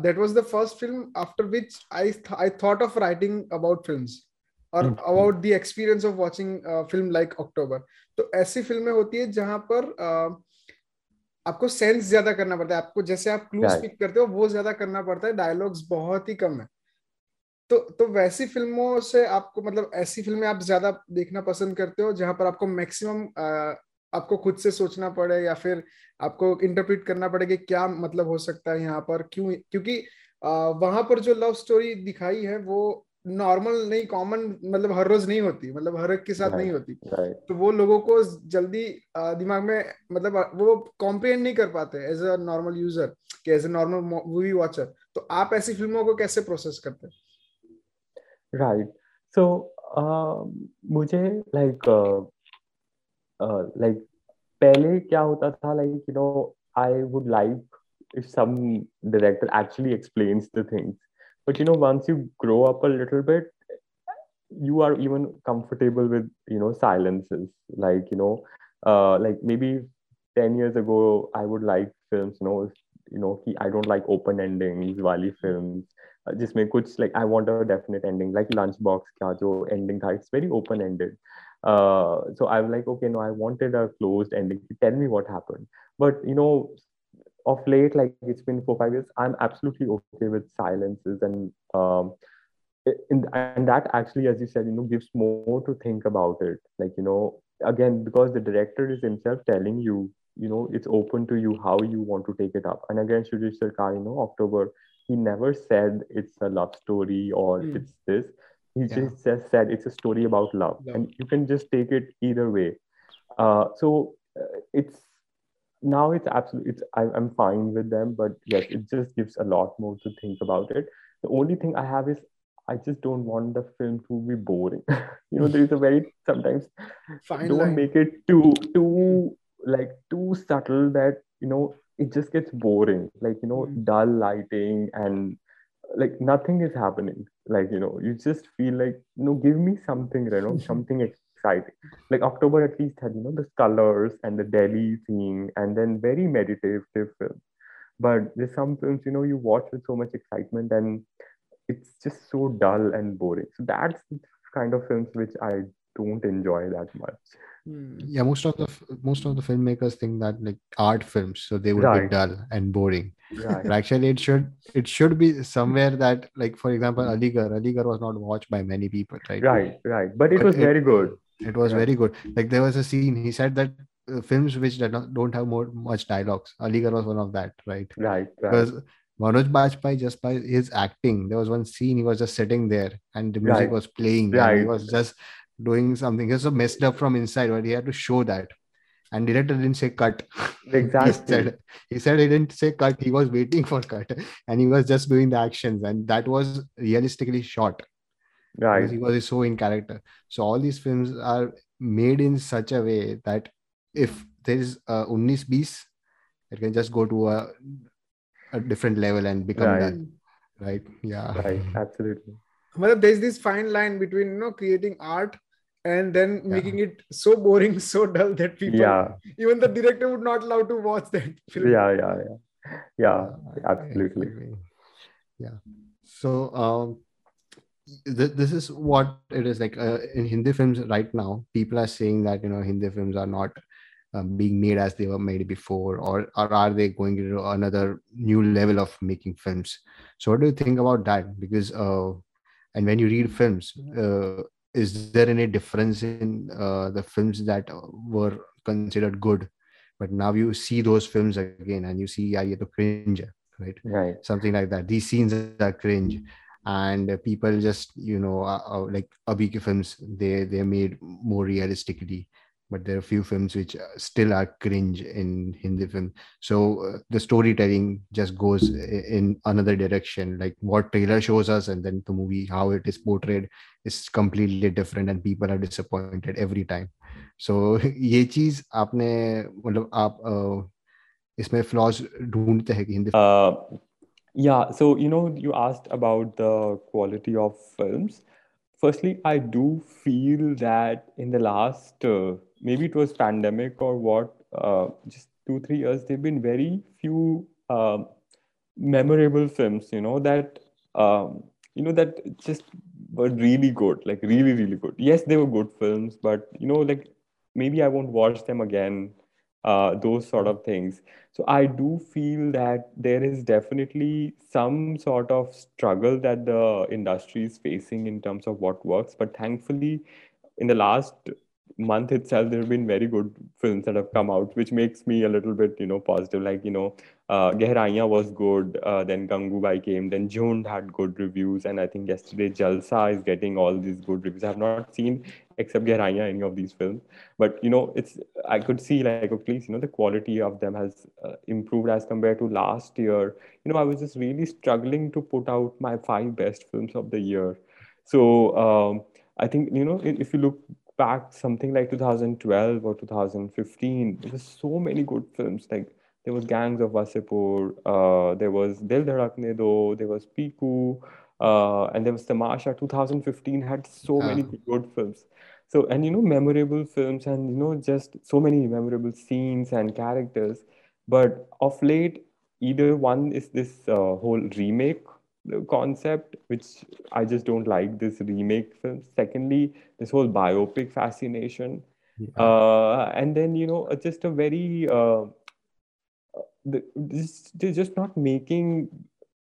that was the first film after which I I thought of writing about films और about the experience of watching film like October तो ऐसी फ़िल्में होती है जहाँ पर uh, आपको सेंस ज़्यादा करना पड़ता है। आपको जैसे आप क्लू स्पीक करते हो वो ज़्यादा करना पड़ता है। डायलॉग्स बहुत ही कम है। तो तो वैसी फ़िल्मों से आपको मतलब ऐसी फ़िल्में आप ज़्यादा देखना पसंद करते हो जहाँ पर आपको मैक्सिमम uh, आपको खुद से सोचना पड़े या फिर आपको इंटरप्रिट करना पड़े कि क्या मतलब हो सकता है यहाँ पर। क्यों? क्योंकि वहाँ पर जो लव स्टोरी दिखाई है वो नॉर्मल नहीं कॉमन मतलब हर रोज नहीं होती मतलब हर एक के साथ नहीं होती। तो वो लोगों को जल्दी दिमाग में मतलब वो कॉम्प्रिहेंड नहीं कर पाते एज अ नॉर्मल यूज़र कि as a normal movie watcher तो आप ऐसी फ़िल्मों को कैसे प्रोसेस करते हैं? राइट सो मुझे लाइक लाइक पहले क्या होता था like you know I would like if some director actually explains the things. but you know once you grow up a little bit you are even comfortable with you know silences like you know uh, like maybe 10 years ago i would like films you know you know i don't like open endings wali films uh, जिसमें कुछ like I want a definite ending like lunchbox का जो ending था it's very open ended uh, so I'm like, okay, no, I wanted a closed ending. Tell me what happened. But you know, of late, like it's been four five years, I'm absolutely okay with silences and um, in, and that actually, as you said, you know, gives more to think about it. Like you know, again, because the director is himself telling you, you know, it's open to you how you want to take it up. And again, Shoojit Sircar, you know, October, he never said it's a love story or mm. it's this he yeah. just said it's a story about love, love, and you can just take it either way uh, so uh, it's now it's absolutely it's I, i'm fine with them but yes it just gives a lot more to think about it the only thing i have is i just don't want the film to be boring you know there is a very sometimes Fine don't line. make it too too like too subtle that you know it just gets boring like you know mm. dull lighting and like nothing is happening like you know you just feel like you know give me something you know something exciting like october at least had you know the colors and the delhi theme and then very meditative film but there's some films you know you watch with so much excitement and it's just so dull and boring so that's the kind of films which i don't enjoy that much. Hmm. Yeah, most of the most of the filmmakers think that like art films, so they would right. be dull and boring. Right. But actually, it should it should be somewhere that like for example, Aligarh. Aligarh was not watched by many people, right? Right, right. But it but was it, very good. It was very good. Like there was a scene. He said that uh, films which not, don't have more much dialogues. Aligarh was one of that, right? Right. right. Because Manoj Bajpayee, just by his acting, there was one scene he was just sitting there and the music right. was playing. Right. he was just doing something. He was so messed up from inside, but he had to show that. And director didn't say cut. Exactly. he, said, he said he didn't say cut. He was waiting for cut, and he was just doing the actions, and that was realistically shot. Right. He was so in character. So all these films are made in such a way that if there is a unnis beast, it can just go to a, a different level and become right. that. Right. Yeah. Right. Absolutely. Well, there's this fine line between you know creating art and then yeah. making it so boring, so dull that people, yeah. even the director would not allow to watch that film. Yeah, yeah, yeah, yeah, absolutely. Yeah. So, um, th- this is what it is like uh, in Hindi films right now. People are saying that you know Hindi films are not um, being made as they were made before, or, or are they going to another new level of making films? So, what do you think about that? Because uh, and when you read films uh, is there any difference in uh, the films that were considered good but now you see those films again and you see yeah you cringe right right something like that these scenes are cringe and people just you know uh, uh like abiki films they they're made more realistically. But there are a few films which uh, still are cringe in hindi film. So uh, the storytelling just goes in another direction. Like what trailer shows us and then the movie how it is portrayed is completely different and people are disappointed every time. So ye cheez aapne matlab aap uh, isme flaws dhoondte hai hindi yeah so you know you asked about the quality of films. Firstly i do feel that in the last uh, maybe it was pandemic or what uh, just two three years there've been very few uh, memorable films you know that um, you know that just were really good like really really good. Yes they were good films but you know like maybe i won't watch them again uh, those sort of things. So i do feel that there is definitely some sort of struggle that the industry is facing in terms of what works. But thankfully in the last month itself there have been very good films that have come out which makes me a little bit you know positive. Like you know uh, Gehraiyan was good uh, then Gangubai came then Jhund had good reviews and I think yesterday Jalsa is getting all these good reviews. I have not seen except Gehraiyan any of these films but you know it's I could see like at least you know the quality of them has uh, improved as compared to last year. You know I was just really struggling to put out my five best films of the year. So um, I think you know if you look back something like 2012 or 2015 there were so many good films like there was gangs of Wasseypur, uh, there was dil dhadakne do there was piku uh, and there was tamasha 2015 had so yeah. many good films so and you know memorable films and you know just so many memorable scenes and characters but of late either one is this uh, whole remake concept which i just don't like this remake film. secondly this whole biopic fascination yeah. uh, and then you know just a very uh, they're just not making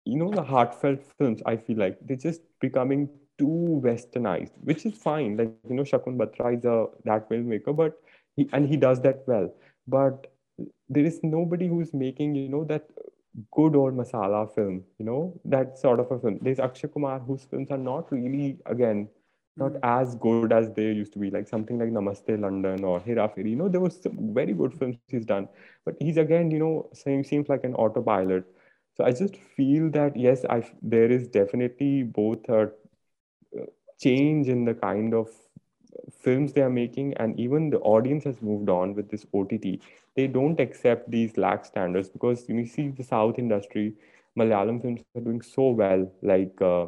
you know the heartfelt films i feel like. They're just becoming too westernized which is fine. Like you know shakun batra is a that filmmaker but he and he does that well. But there is nobody who's making you know that good old masala film, you know, that sort of a film. There's Akshay Kumar, whose films are not really, again, not mm. as good as they used to be, like something like Namaste London or Hera Pheri. You know, there was some very good films he's done, but he's again, you know, same seems like an autopilot. So I just feel that yes, I there is definitely both a uh, change in the kind of films they are making and even the audience has moved on with this ott they don't accept these lax standards because you see the south industry malayalam films are doing so well like uh,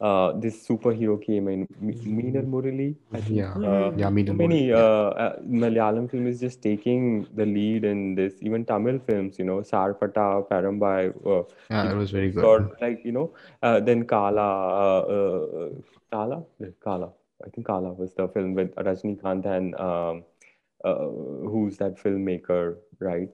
uh, this superhero came in Minnal Murali. I think. Yeah, uh, yeah, Minnal Many uh, uh, Malayalam film is just taking the lead in this. Even Tamil films, you know, Sarpatta, Parambarai. Uh, yeah, it was very good. like you know, uh, then Kala, uh, uh, Kala, Kala I think Kala was the film with Rajni Rajinikanth and um, uh, who's that filmmaker, right?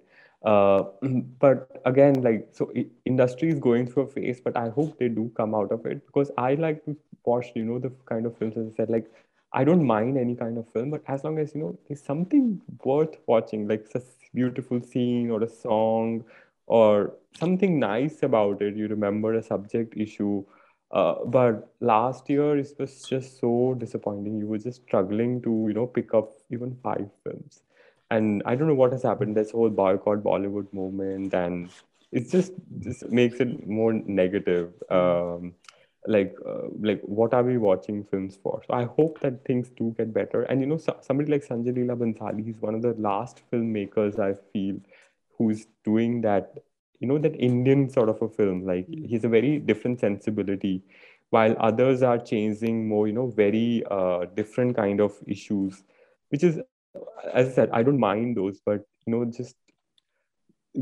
Uh, but again, like so, industry is going through a phase, but I hope they do come out of it because I like to watch, you know, the kind of films as I said, like I don't mind any kind of film, but as long as you know there's something worth watching, like a beautiful scene or a song or something nice about it. You remember a subject issue. Uh, but last year it was just so disappointing. You were just struggling to, you know, pick up even five films. And I don't know what has happened. This whole boycott Bollywood movement, and it just just makes it more negative. Um, like uh, like what are we watching films for so i hope that things do get better and you know so, somebody like sanjay leela bhansali he's one of the last filmmakers i feel who's doing that you know that indian sort of a film like mm. he's a very different sensibility while others are changing more you know very uh, different kind of issues which is as i said i don't mind those but you know just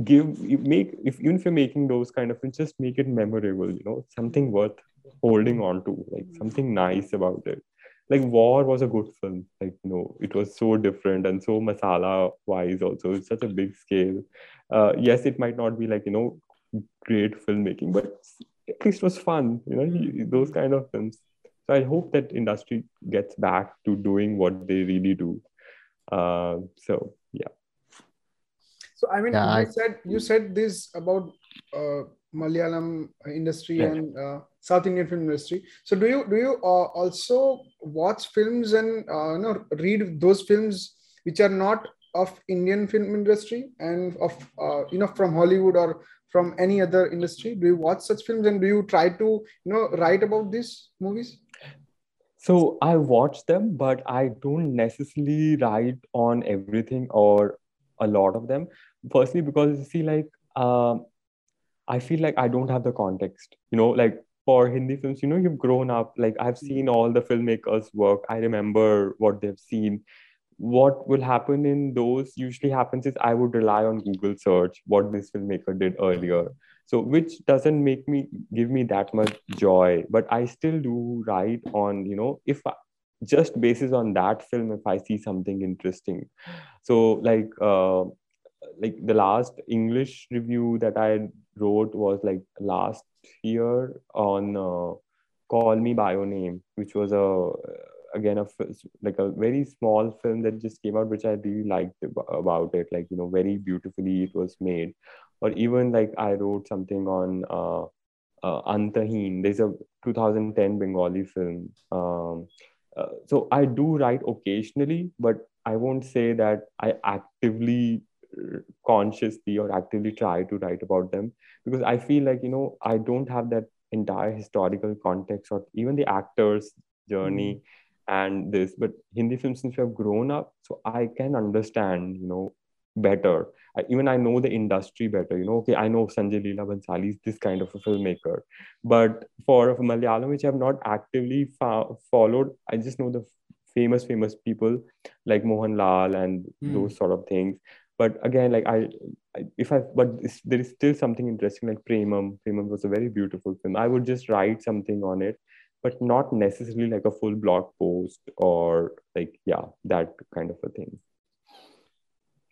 give make if even if you're making those kind of things just make it memorable you know something worth holding on to like something nice about it. Like war was a good film like you know it was so different and so masala wise also it's such a big scale. Uh, yes it might not be like you know great filmmaking but at least it was fun you know those kind of films. So i hope that industry gets back to doing what they really do uh, so yeah so i mean yeah, you I... said you said this about uh, malayalam industry yeah. and uh, South Indian film industry. So do you do you uh, also watch films and uh, you know read those films which are not of Indian film industry and of uh, you know from Hollywood or from any other industry? Do you watch such films and do you try to you know write about these movies? So I watch them, but I don't necessarily write on everything or a lot of them. Firstly, because you see, like uh, I feel like I don't have the context. You know, like for Hindi films, you know, you've grown up, like I've hmm. seen all the filmmakers' work. I remember what they've seen. What will happen in those usually happens is I would rely on Google search what this filmmaker did earlier. So which doesn't make me give me that much joy, but I still do write on, you know, if I, just basis on that film, if I see something interesting. So like uh like the last English review that I wrote was like last year on uh, Call Me by Your Name, which was a again a like a very small film that just came out, which I really liked about it. Like you know, very beautifully it was made. Or even like I wrote something on uh, uh, Antaheen. There's a 2010 Bengali film. Um, uh, so I do write occasionally, but I won't say that I actively consciously or actively try to write about them because i feel like you know i don't have that entire historical context or even the actors journey mm. and this but hindi films since we have grown up so i can understand you know better. I, even i know the industry better you know okay i know sanjay leela bhansali is this kind of a filmmaker. But for a malayalam which i have not actively fo- followed i just know the famous famous people like mohan lal and mm. those sort of things. But again like i, I if i but there is still something interesting like premam. Premam was a very beautiful film. I would just write something on it but not necessarily like a full blog post or like yeah that kind of a thing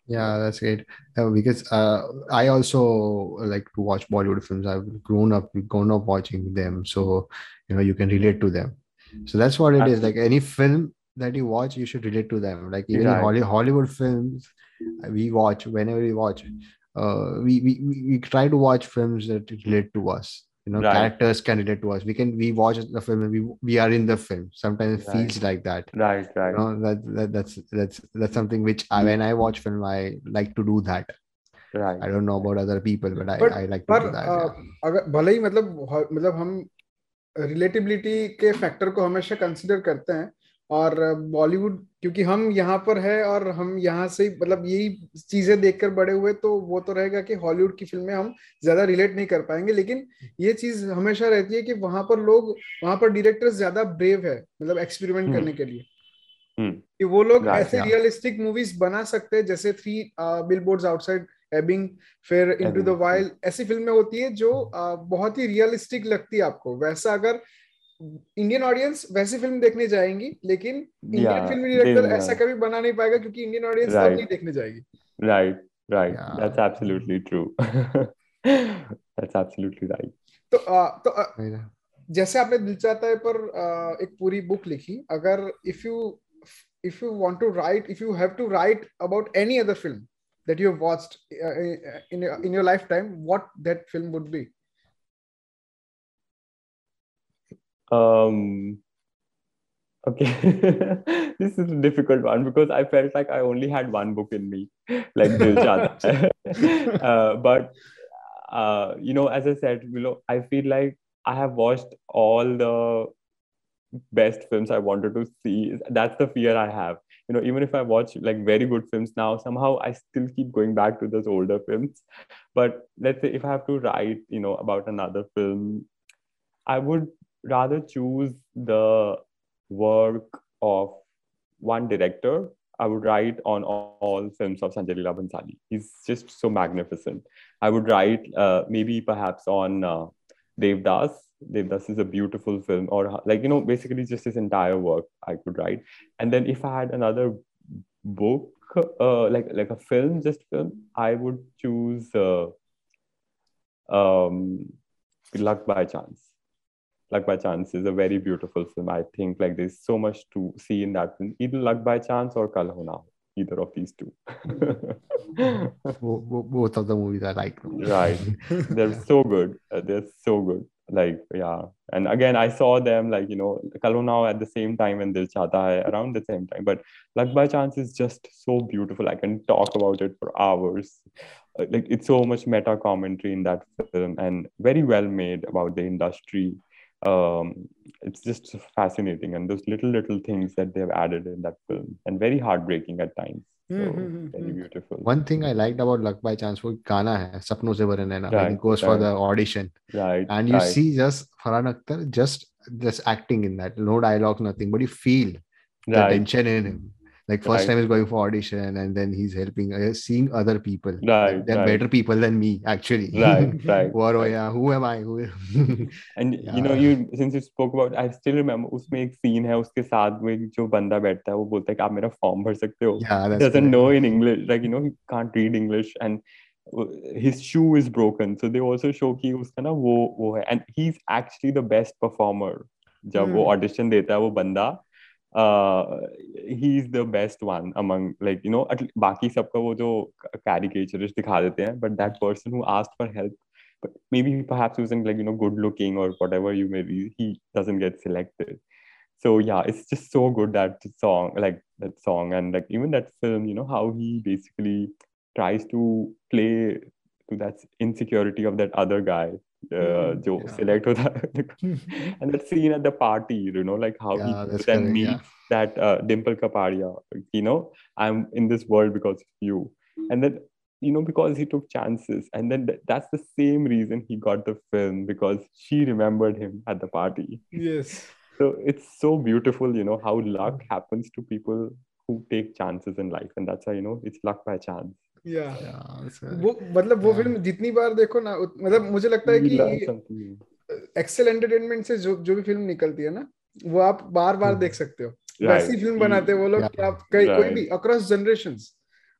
yeah that's great. Uh, because uh, i also like to watch bollywood films. I've grown up grown up watching them so you know you can relate to them. So that's what it is. Like any film that you watch you should relate to them. Like even exactly. hollywood films we watch whenever we watch. Uh, we, we we try to watch films that relate to us you know right. characters can relate to us we can we watch the film and we we are in the film sometimes it right. feels like that right right you know, that, that that's that's that's something which I, when i watch film i like to do that right i don't know about other people but but, I I like to पर, do that uh, yeah. अगर भले ही मतलब मतलब हम relatability के factor को हमेशा consider करते हैं और बॉलीवुड क्योंकि हम यहाँ पर है और हम यहाँ से मतलब यही चीज़ें देखकर बड़े हुए तो वो तो रहेगा कि हॉलीवुड की फ़िल्में हम ज़्यादा रिलेट नहीं कर पाएँगे। लेकिन ये चीज़ हमेशा रहती है कि वहाँ पर लोग वहाँ पर डायरेक्टर्स ज़्यादा ब्रेव है मतलब एक्सपेरिमेंट हम्म। करने के लिए। हम्म। कि वो लोग ऐसे रियलिस्टिक मूवीज़ बना सकते हैं जैसे three billboard outside Ebbing फिर इनटू द वाइल्ड ऐसी फ़िल्में होती है जो बहुत ही रियलिस्टिक लगती है आपको। वैसा अगर इंडियन ऑडियंस वैसी फ़िल्म देखने जाएँगी लेकिन इंडियन फ़िल्म डायरेक्टर ऐसा कभी बना नहीं पाएगा क्योंकि इंडियन ऑडियंस right. नहीं देखने जाएगी। Right right that's absolutely true that's absolutely right तो आ, तो आ, जैसे आपने दिल चाहता है पर आ, एक पूरी बुक लिखी अगर if you if you want to write if you have to write about any other film that you have watched uh, in your, in your lifetime what that film would be? Um, okay, this is a difficult one because I felt like I only had one book in me, like Dil uh, but uh, you know, as I said, you know, I feel like I have watched all the best films I wanted to see. That's the fear I have. You know, even if I watch like very good films now, somehow I still keep going back to those older films. But let's say if I have to write, you know, about another film, I would rather choose the work of one director. I would write on all, films of Sanjay Leela Bhansali. He's just so magnificent. I would write uh, maybe perhaps on uh, Devdas. Devdas is a beautiful film, or like you know, basically just his entire work I could write. And then if I had another book, uh, like like a film, just film, I would choose uh, um, Luck by Chance Luck by Chance is a very beautiful film. I think like there's so much to see in that film. Either Luck by Chance or Kal Ho Na Ho. Either of these two. Both of the movies I like. Right. They're so good. Uh, they're so good. Like, yeah. And again, I saw them like, you know, Kal Ho Na Ho at the same time and Dil Chahta Hai around the same time. But Luck by Chance is just so beautiful. I can talk about it for hours. Uh, like, it's so much meta commentary in that film and very well made about the industry um, it's just fascinating and those little little things that they've added in that film and very heartbreaking at times so mm-hmm. very beautiful one thing i liked about luck by chance was gana hai sapno se bhare naina right, when he goes right. for the audition right and you right. see just farhan akhtar just just acting in that no dialogue nothing but you feel the tension in him like first right. time he's going for audition and then he's helping uh, seeing other people right they're right. better people than me actually right right what right. yeah who am i who and yeah. you know you since you spoke about i still remember उसमें एक scene है उसके साथ में जो बंदा बैठता है वो बोलता है कि आप मेरा फॉर्म भर सकते हो doesn't know in english like you know he can't read english and his shoe is broken so they also show कि उसका ना वो वो है and he's actually the best performer जब hmm. वो ऑडिशन देता है वो बंदा uh, he's the best one among like you know बाकी सबका वो जो caricaturist दिखा देते हैं but that person who asked for help but maybe perhaps he wasn't like you know good looking or whatever you may be he doesn't get selected so yeah it's just so good that song like that song and like even that film you know how he basically tries to play to that insecurity of that other guy uh, जो select होता है and that scene at the party you know like how yeah, he then meets yeah. that uh, Dimple Kapadia you know I'm in this world because of you and then you know because he took chances and then th- that's the same reason he got the film because she remembered him at the party yes so it's so beautiful you know how luck happens to people who take chances in life and that's how you know it's luck by chance या वो मतलब वो film जितनी बार देखो ना मतलब मुझे लगता है कि एक्सेल एंटरटेनमेंट से जो जो भी फ़िल्म निकलती है ना वो आप बार बार देख सकते हो। वैसी फ़िल्म बनाते हैं वो लोग कि आप कई कोई भी अक्रॉस जनरेशंस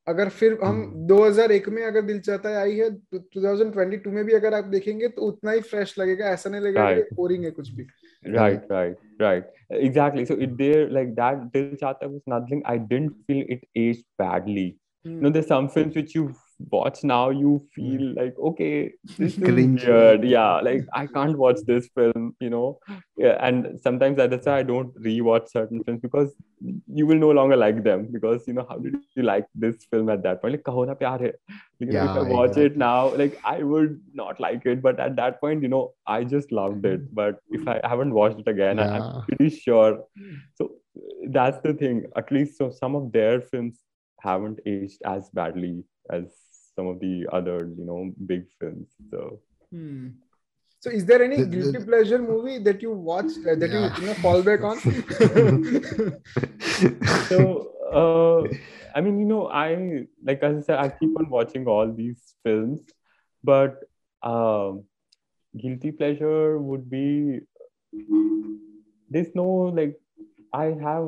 अगर फिर हम 2001 में अगर दिल चाहता है आई है 2022 में भी अगर आप देखेंगे तो उतना ही फ्रेश लगेगा ऐसा नहीं लगेगा कि बोरिंग है कुछ भी। Right right right. Exactly. So it there like that dil chahta was nothing i didn't feel it aged badly. Mm. You know, there's some films which you watch now, you feel mm. like, okay, this is weird. Yeah, like I can't watch this film, you know. Yeah, and sometimes that's why I don't rewatch certain films because you will no longer like them because you know how did you like this film at that point? Like Kaho Na Pyar Hai. yeah, if I watch exactly. it now, like I would not like it, but at that point, you know, I just loved it. But if I haven't watched it again, yeah. I'm pretty sure. So that's the thing. At least so some of their films haven't aged as badly as some of the other, you know, big films. So. Hmm. So, is there any guilty pleasure movie that you watch uh, that yeah. you, you know, fall back on? so, uh, I mean, you know, I like as I said, I keep on watching all these films, but uh, guilty pleasure would be there's no like I have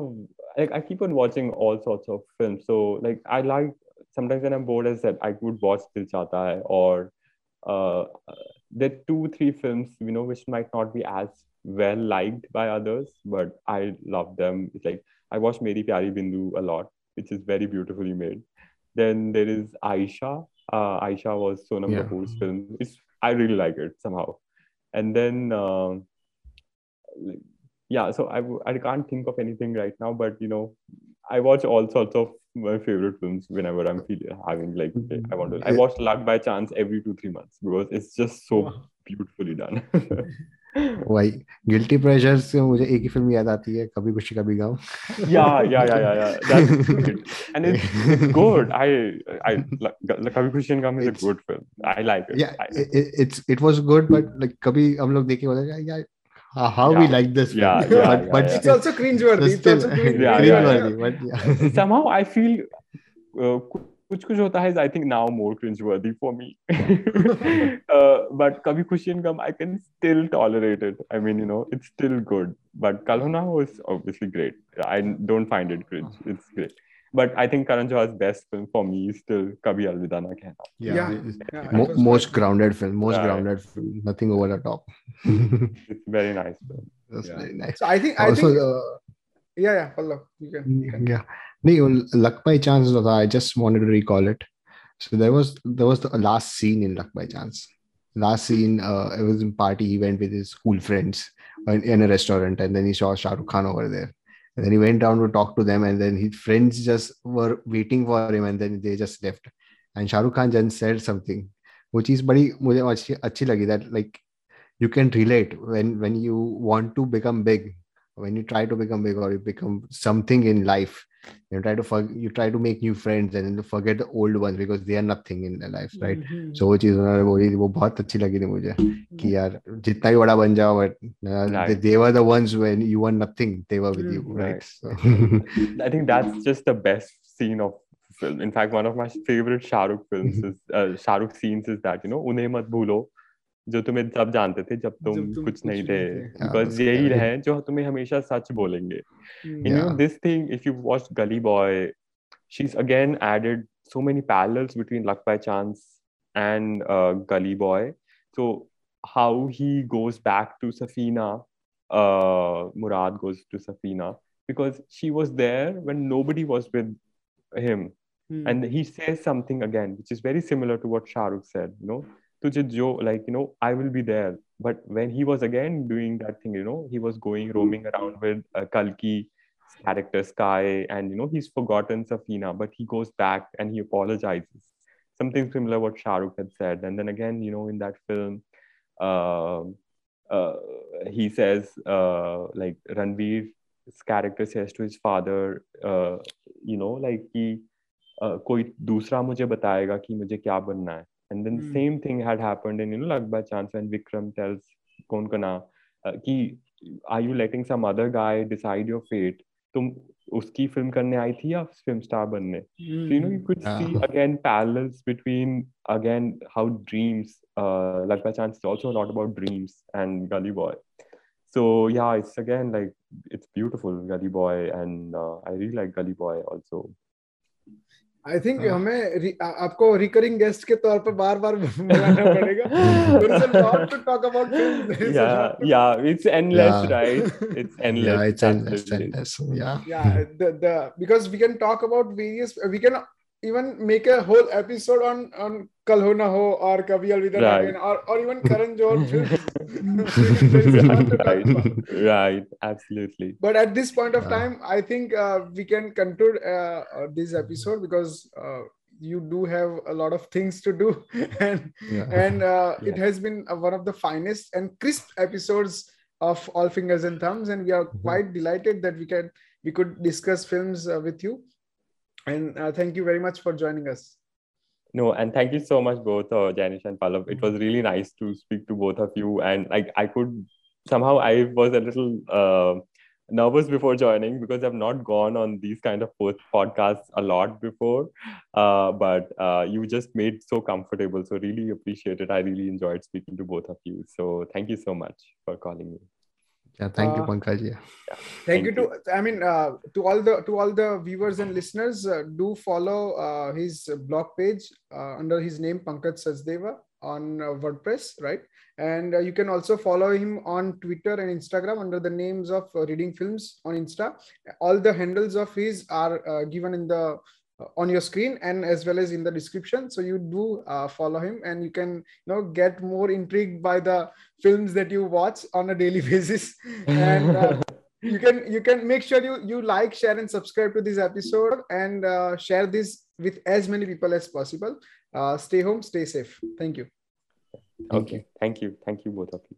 like I keep on watching all sorts of films. So like I like sometimes when I'm bored, as I said, I would watch Dil Chahta Hai or uh, there are two three films you know which might not be as well liked by others, but I love them. It's like I watched Meri Pyari Bindu a lot, which is very beautifully made. Then there is Aisha. Uh, Aisha was Sonam yeah. Kapoor's film. It's I really like it somehow. And then uh, yeah, so I I can't think of anything right now, but you know, I watch all sorts of my favorite films whenever I'm feeling having like I want to. I watch Luck by Chance every two three months because it's just so beautifully done. वही guilty pressure से मुझे एक ही film याद आती है कभी खुशी कभी गाओ या या या या या and it's good I I Kabhi Khushi and Gham is a good film I like it या it's it was good but like कभी हम लोग देख के बोले यार uh, how yeah. we like this yeah, yeah, but, yeah, but yeah. it's also cringeworthy it's also cringe yeah, cringeworthy yeah, yeah. but yeah. somehow i feel uh, कुछ कुछ होता है I think now more cringeworthy for me but Kabhi खुशी इन कम आई can still tolerate it I mean you know it's still good but Kal होना was ऑब्वियसly great i don't find it cringe it's great but I think Karan Johar's best film for me is still Kabhi Alvida Na Kehna. Yeah, yeah, yeah Mo- most grounded film, most yeah, grounded film, nothing over the top. it's very nice film. That's yeah. very nice. So I think I also, think uh, yeah, yeah, Hello. you can, you can. Yeah, no, luck by chance. I just wanted to recall it. So there was there was the last scene in Luck by Chance. Last scene, uh, it was in party. He went with his school friends in a restaurant, and then he saw Shah Rukh Khan over there and then he went down to talk to them, and then his friends just were waiting for him, and then they just left. And Shah Rukh Khan then said something, which is badi मुझे अच्छी अच्छी लगी that like you can relate when when you want to become big, when you try to become big or you become something in life you try to for, you try to make new friends and then forget the old ones because they are nothing in their life right mm-hmm. so वो चीज उन्होंने बोली वो बहुत अच्छी लगी थी मुझे कि यार जितना ही बड़ा बन जाओ but uh, right. they, they were the ones when you were nothing they were with you right, right. So. I think that's just the best scene of film in fact one of my favorite Shah Rukh films is uh, Shah Rukh scenes is that you know उन्हें मत भूलो जो तुम्हें सब जानते थे जब तुम, जब तुम कुछ, नहीं थे। हाँ, बस यही रहे जो तुम्हें हमेशा सच बोलेंगे। This thing if you watch Gully boy she again added so many parallels between luck by chance and Gully boy so how he goes back to Safeena Murad goes to Safeena because she was there when nobody was with him and he says something again which is very similar to what Shahrukh said no तुझे जो like you know I will be there but when he was again doing that thing you know he was going roaming around with uh, Kalki character Sky and you know he's forgotten Safina but he goes back and he apologizes something similar what Shahrukh had said and then again you know in that film uh, uh, he says uh, like Ranveer's character says to his father uh, you know like कि uh, कोई दूसरा मुझे बताएगा कि मुझे क्या बनना है and then the mm. same thing had happened in you know Luck by Chance when Vikram tells Konkana uh, ki are you letting some other guy decide your fate तुम उसकी फ़िल्म करने आई थी या फ़िल्म स्टार बनने so you know you could see again parallels between again how dreams uh Luck by Chance is also a lot about dreams and Gully Boy so yeah it's again like it's beautiful Gully Boy and uh, I really like Gully Boy also I think हमें आपको recurring guest के तौर पर बार बार बुलाना पड़ेगा। It's endless right it's endless because we can talk about various we can endless, endless yeah yeah the, the because we can talk about various we can even make a whole episode on on Kal Ho Na Ho or Kabhi Alvida right. or or even Karan Johar right. right, absolutely. But at this point of time, I think uh, we can conclude uh, uh, this episode because uh, you do have a lot of things to do, and yeah. and uh, yeah. it has been one of the finest and crisp episodes of All Fingers and Thumbs, and we are mm-hmm. quite delighted that we can we could discuss films uh, with you and uh, thank you very much for joining us. No, and thank you so much, both uh, Janish and Pallav. It was really nice to speak to both of you. And like I could somehow, I was a little uh, nervous before joining because I've not gone on these kind of post- podcasts a lot before. Uh, but uh, you just made so comfortable. So really appreciate it. I really enjoyed speaking to both of you. So thank you so much for calling me. Yeah, thank you, uh, Pankaj. Yeah. yeah. Thank, thank you, you to I mean uh, to all the to all the viewers and listeners. Uh, do follow uh, his blog page uh, under his name Pankaj Sachdeva on uh, WordPress, right? And you can also follow him on Twitter and Instagram under the names of Reading Films on Insta. All the handles of his are given in the on your screen and as well as in the description. So you do uh, follow him and you can you know get more intrigued by the films that you watch on a daily basis. And uh, you can you can make sure you you like share and subscribe to this episode and uh, share this with as many people as possible. Uh, stay home stay safe. Thank you. Okay. Thank you. Thank you both of you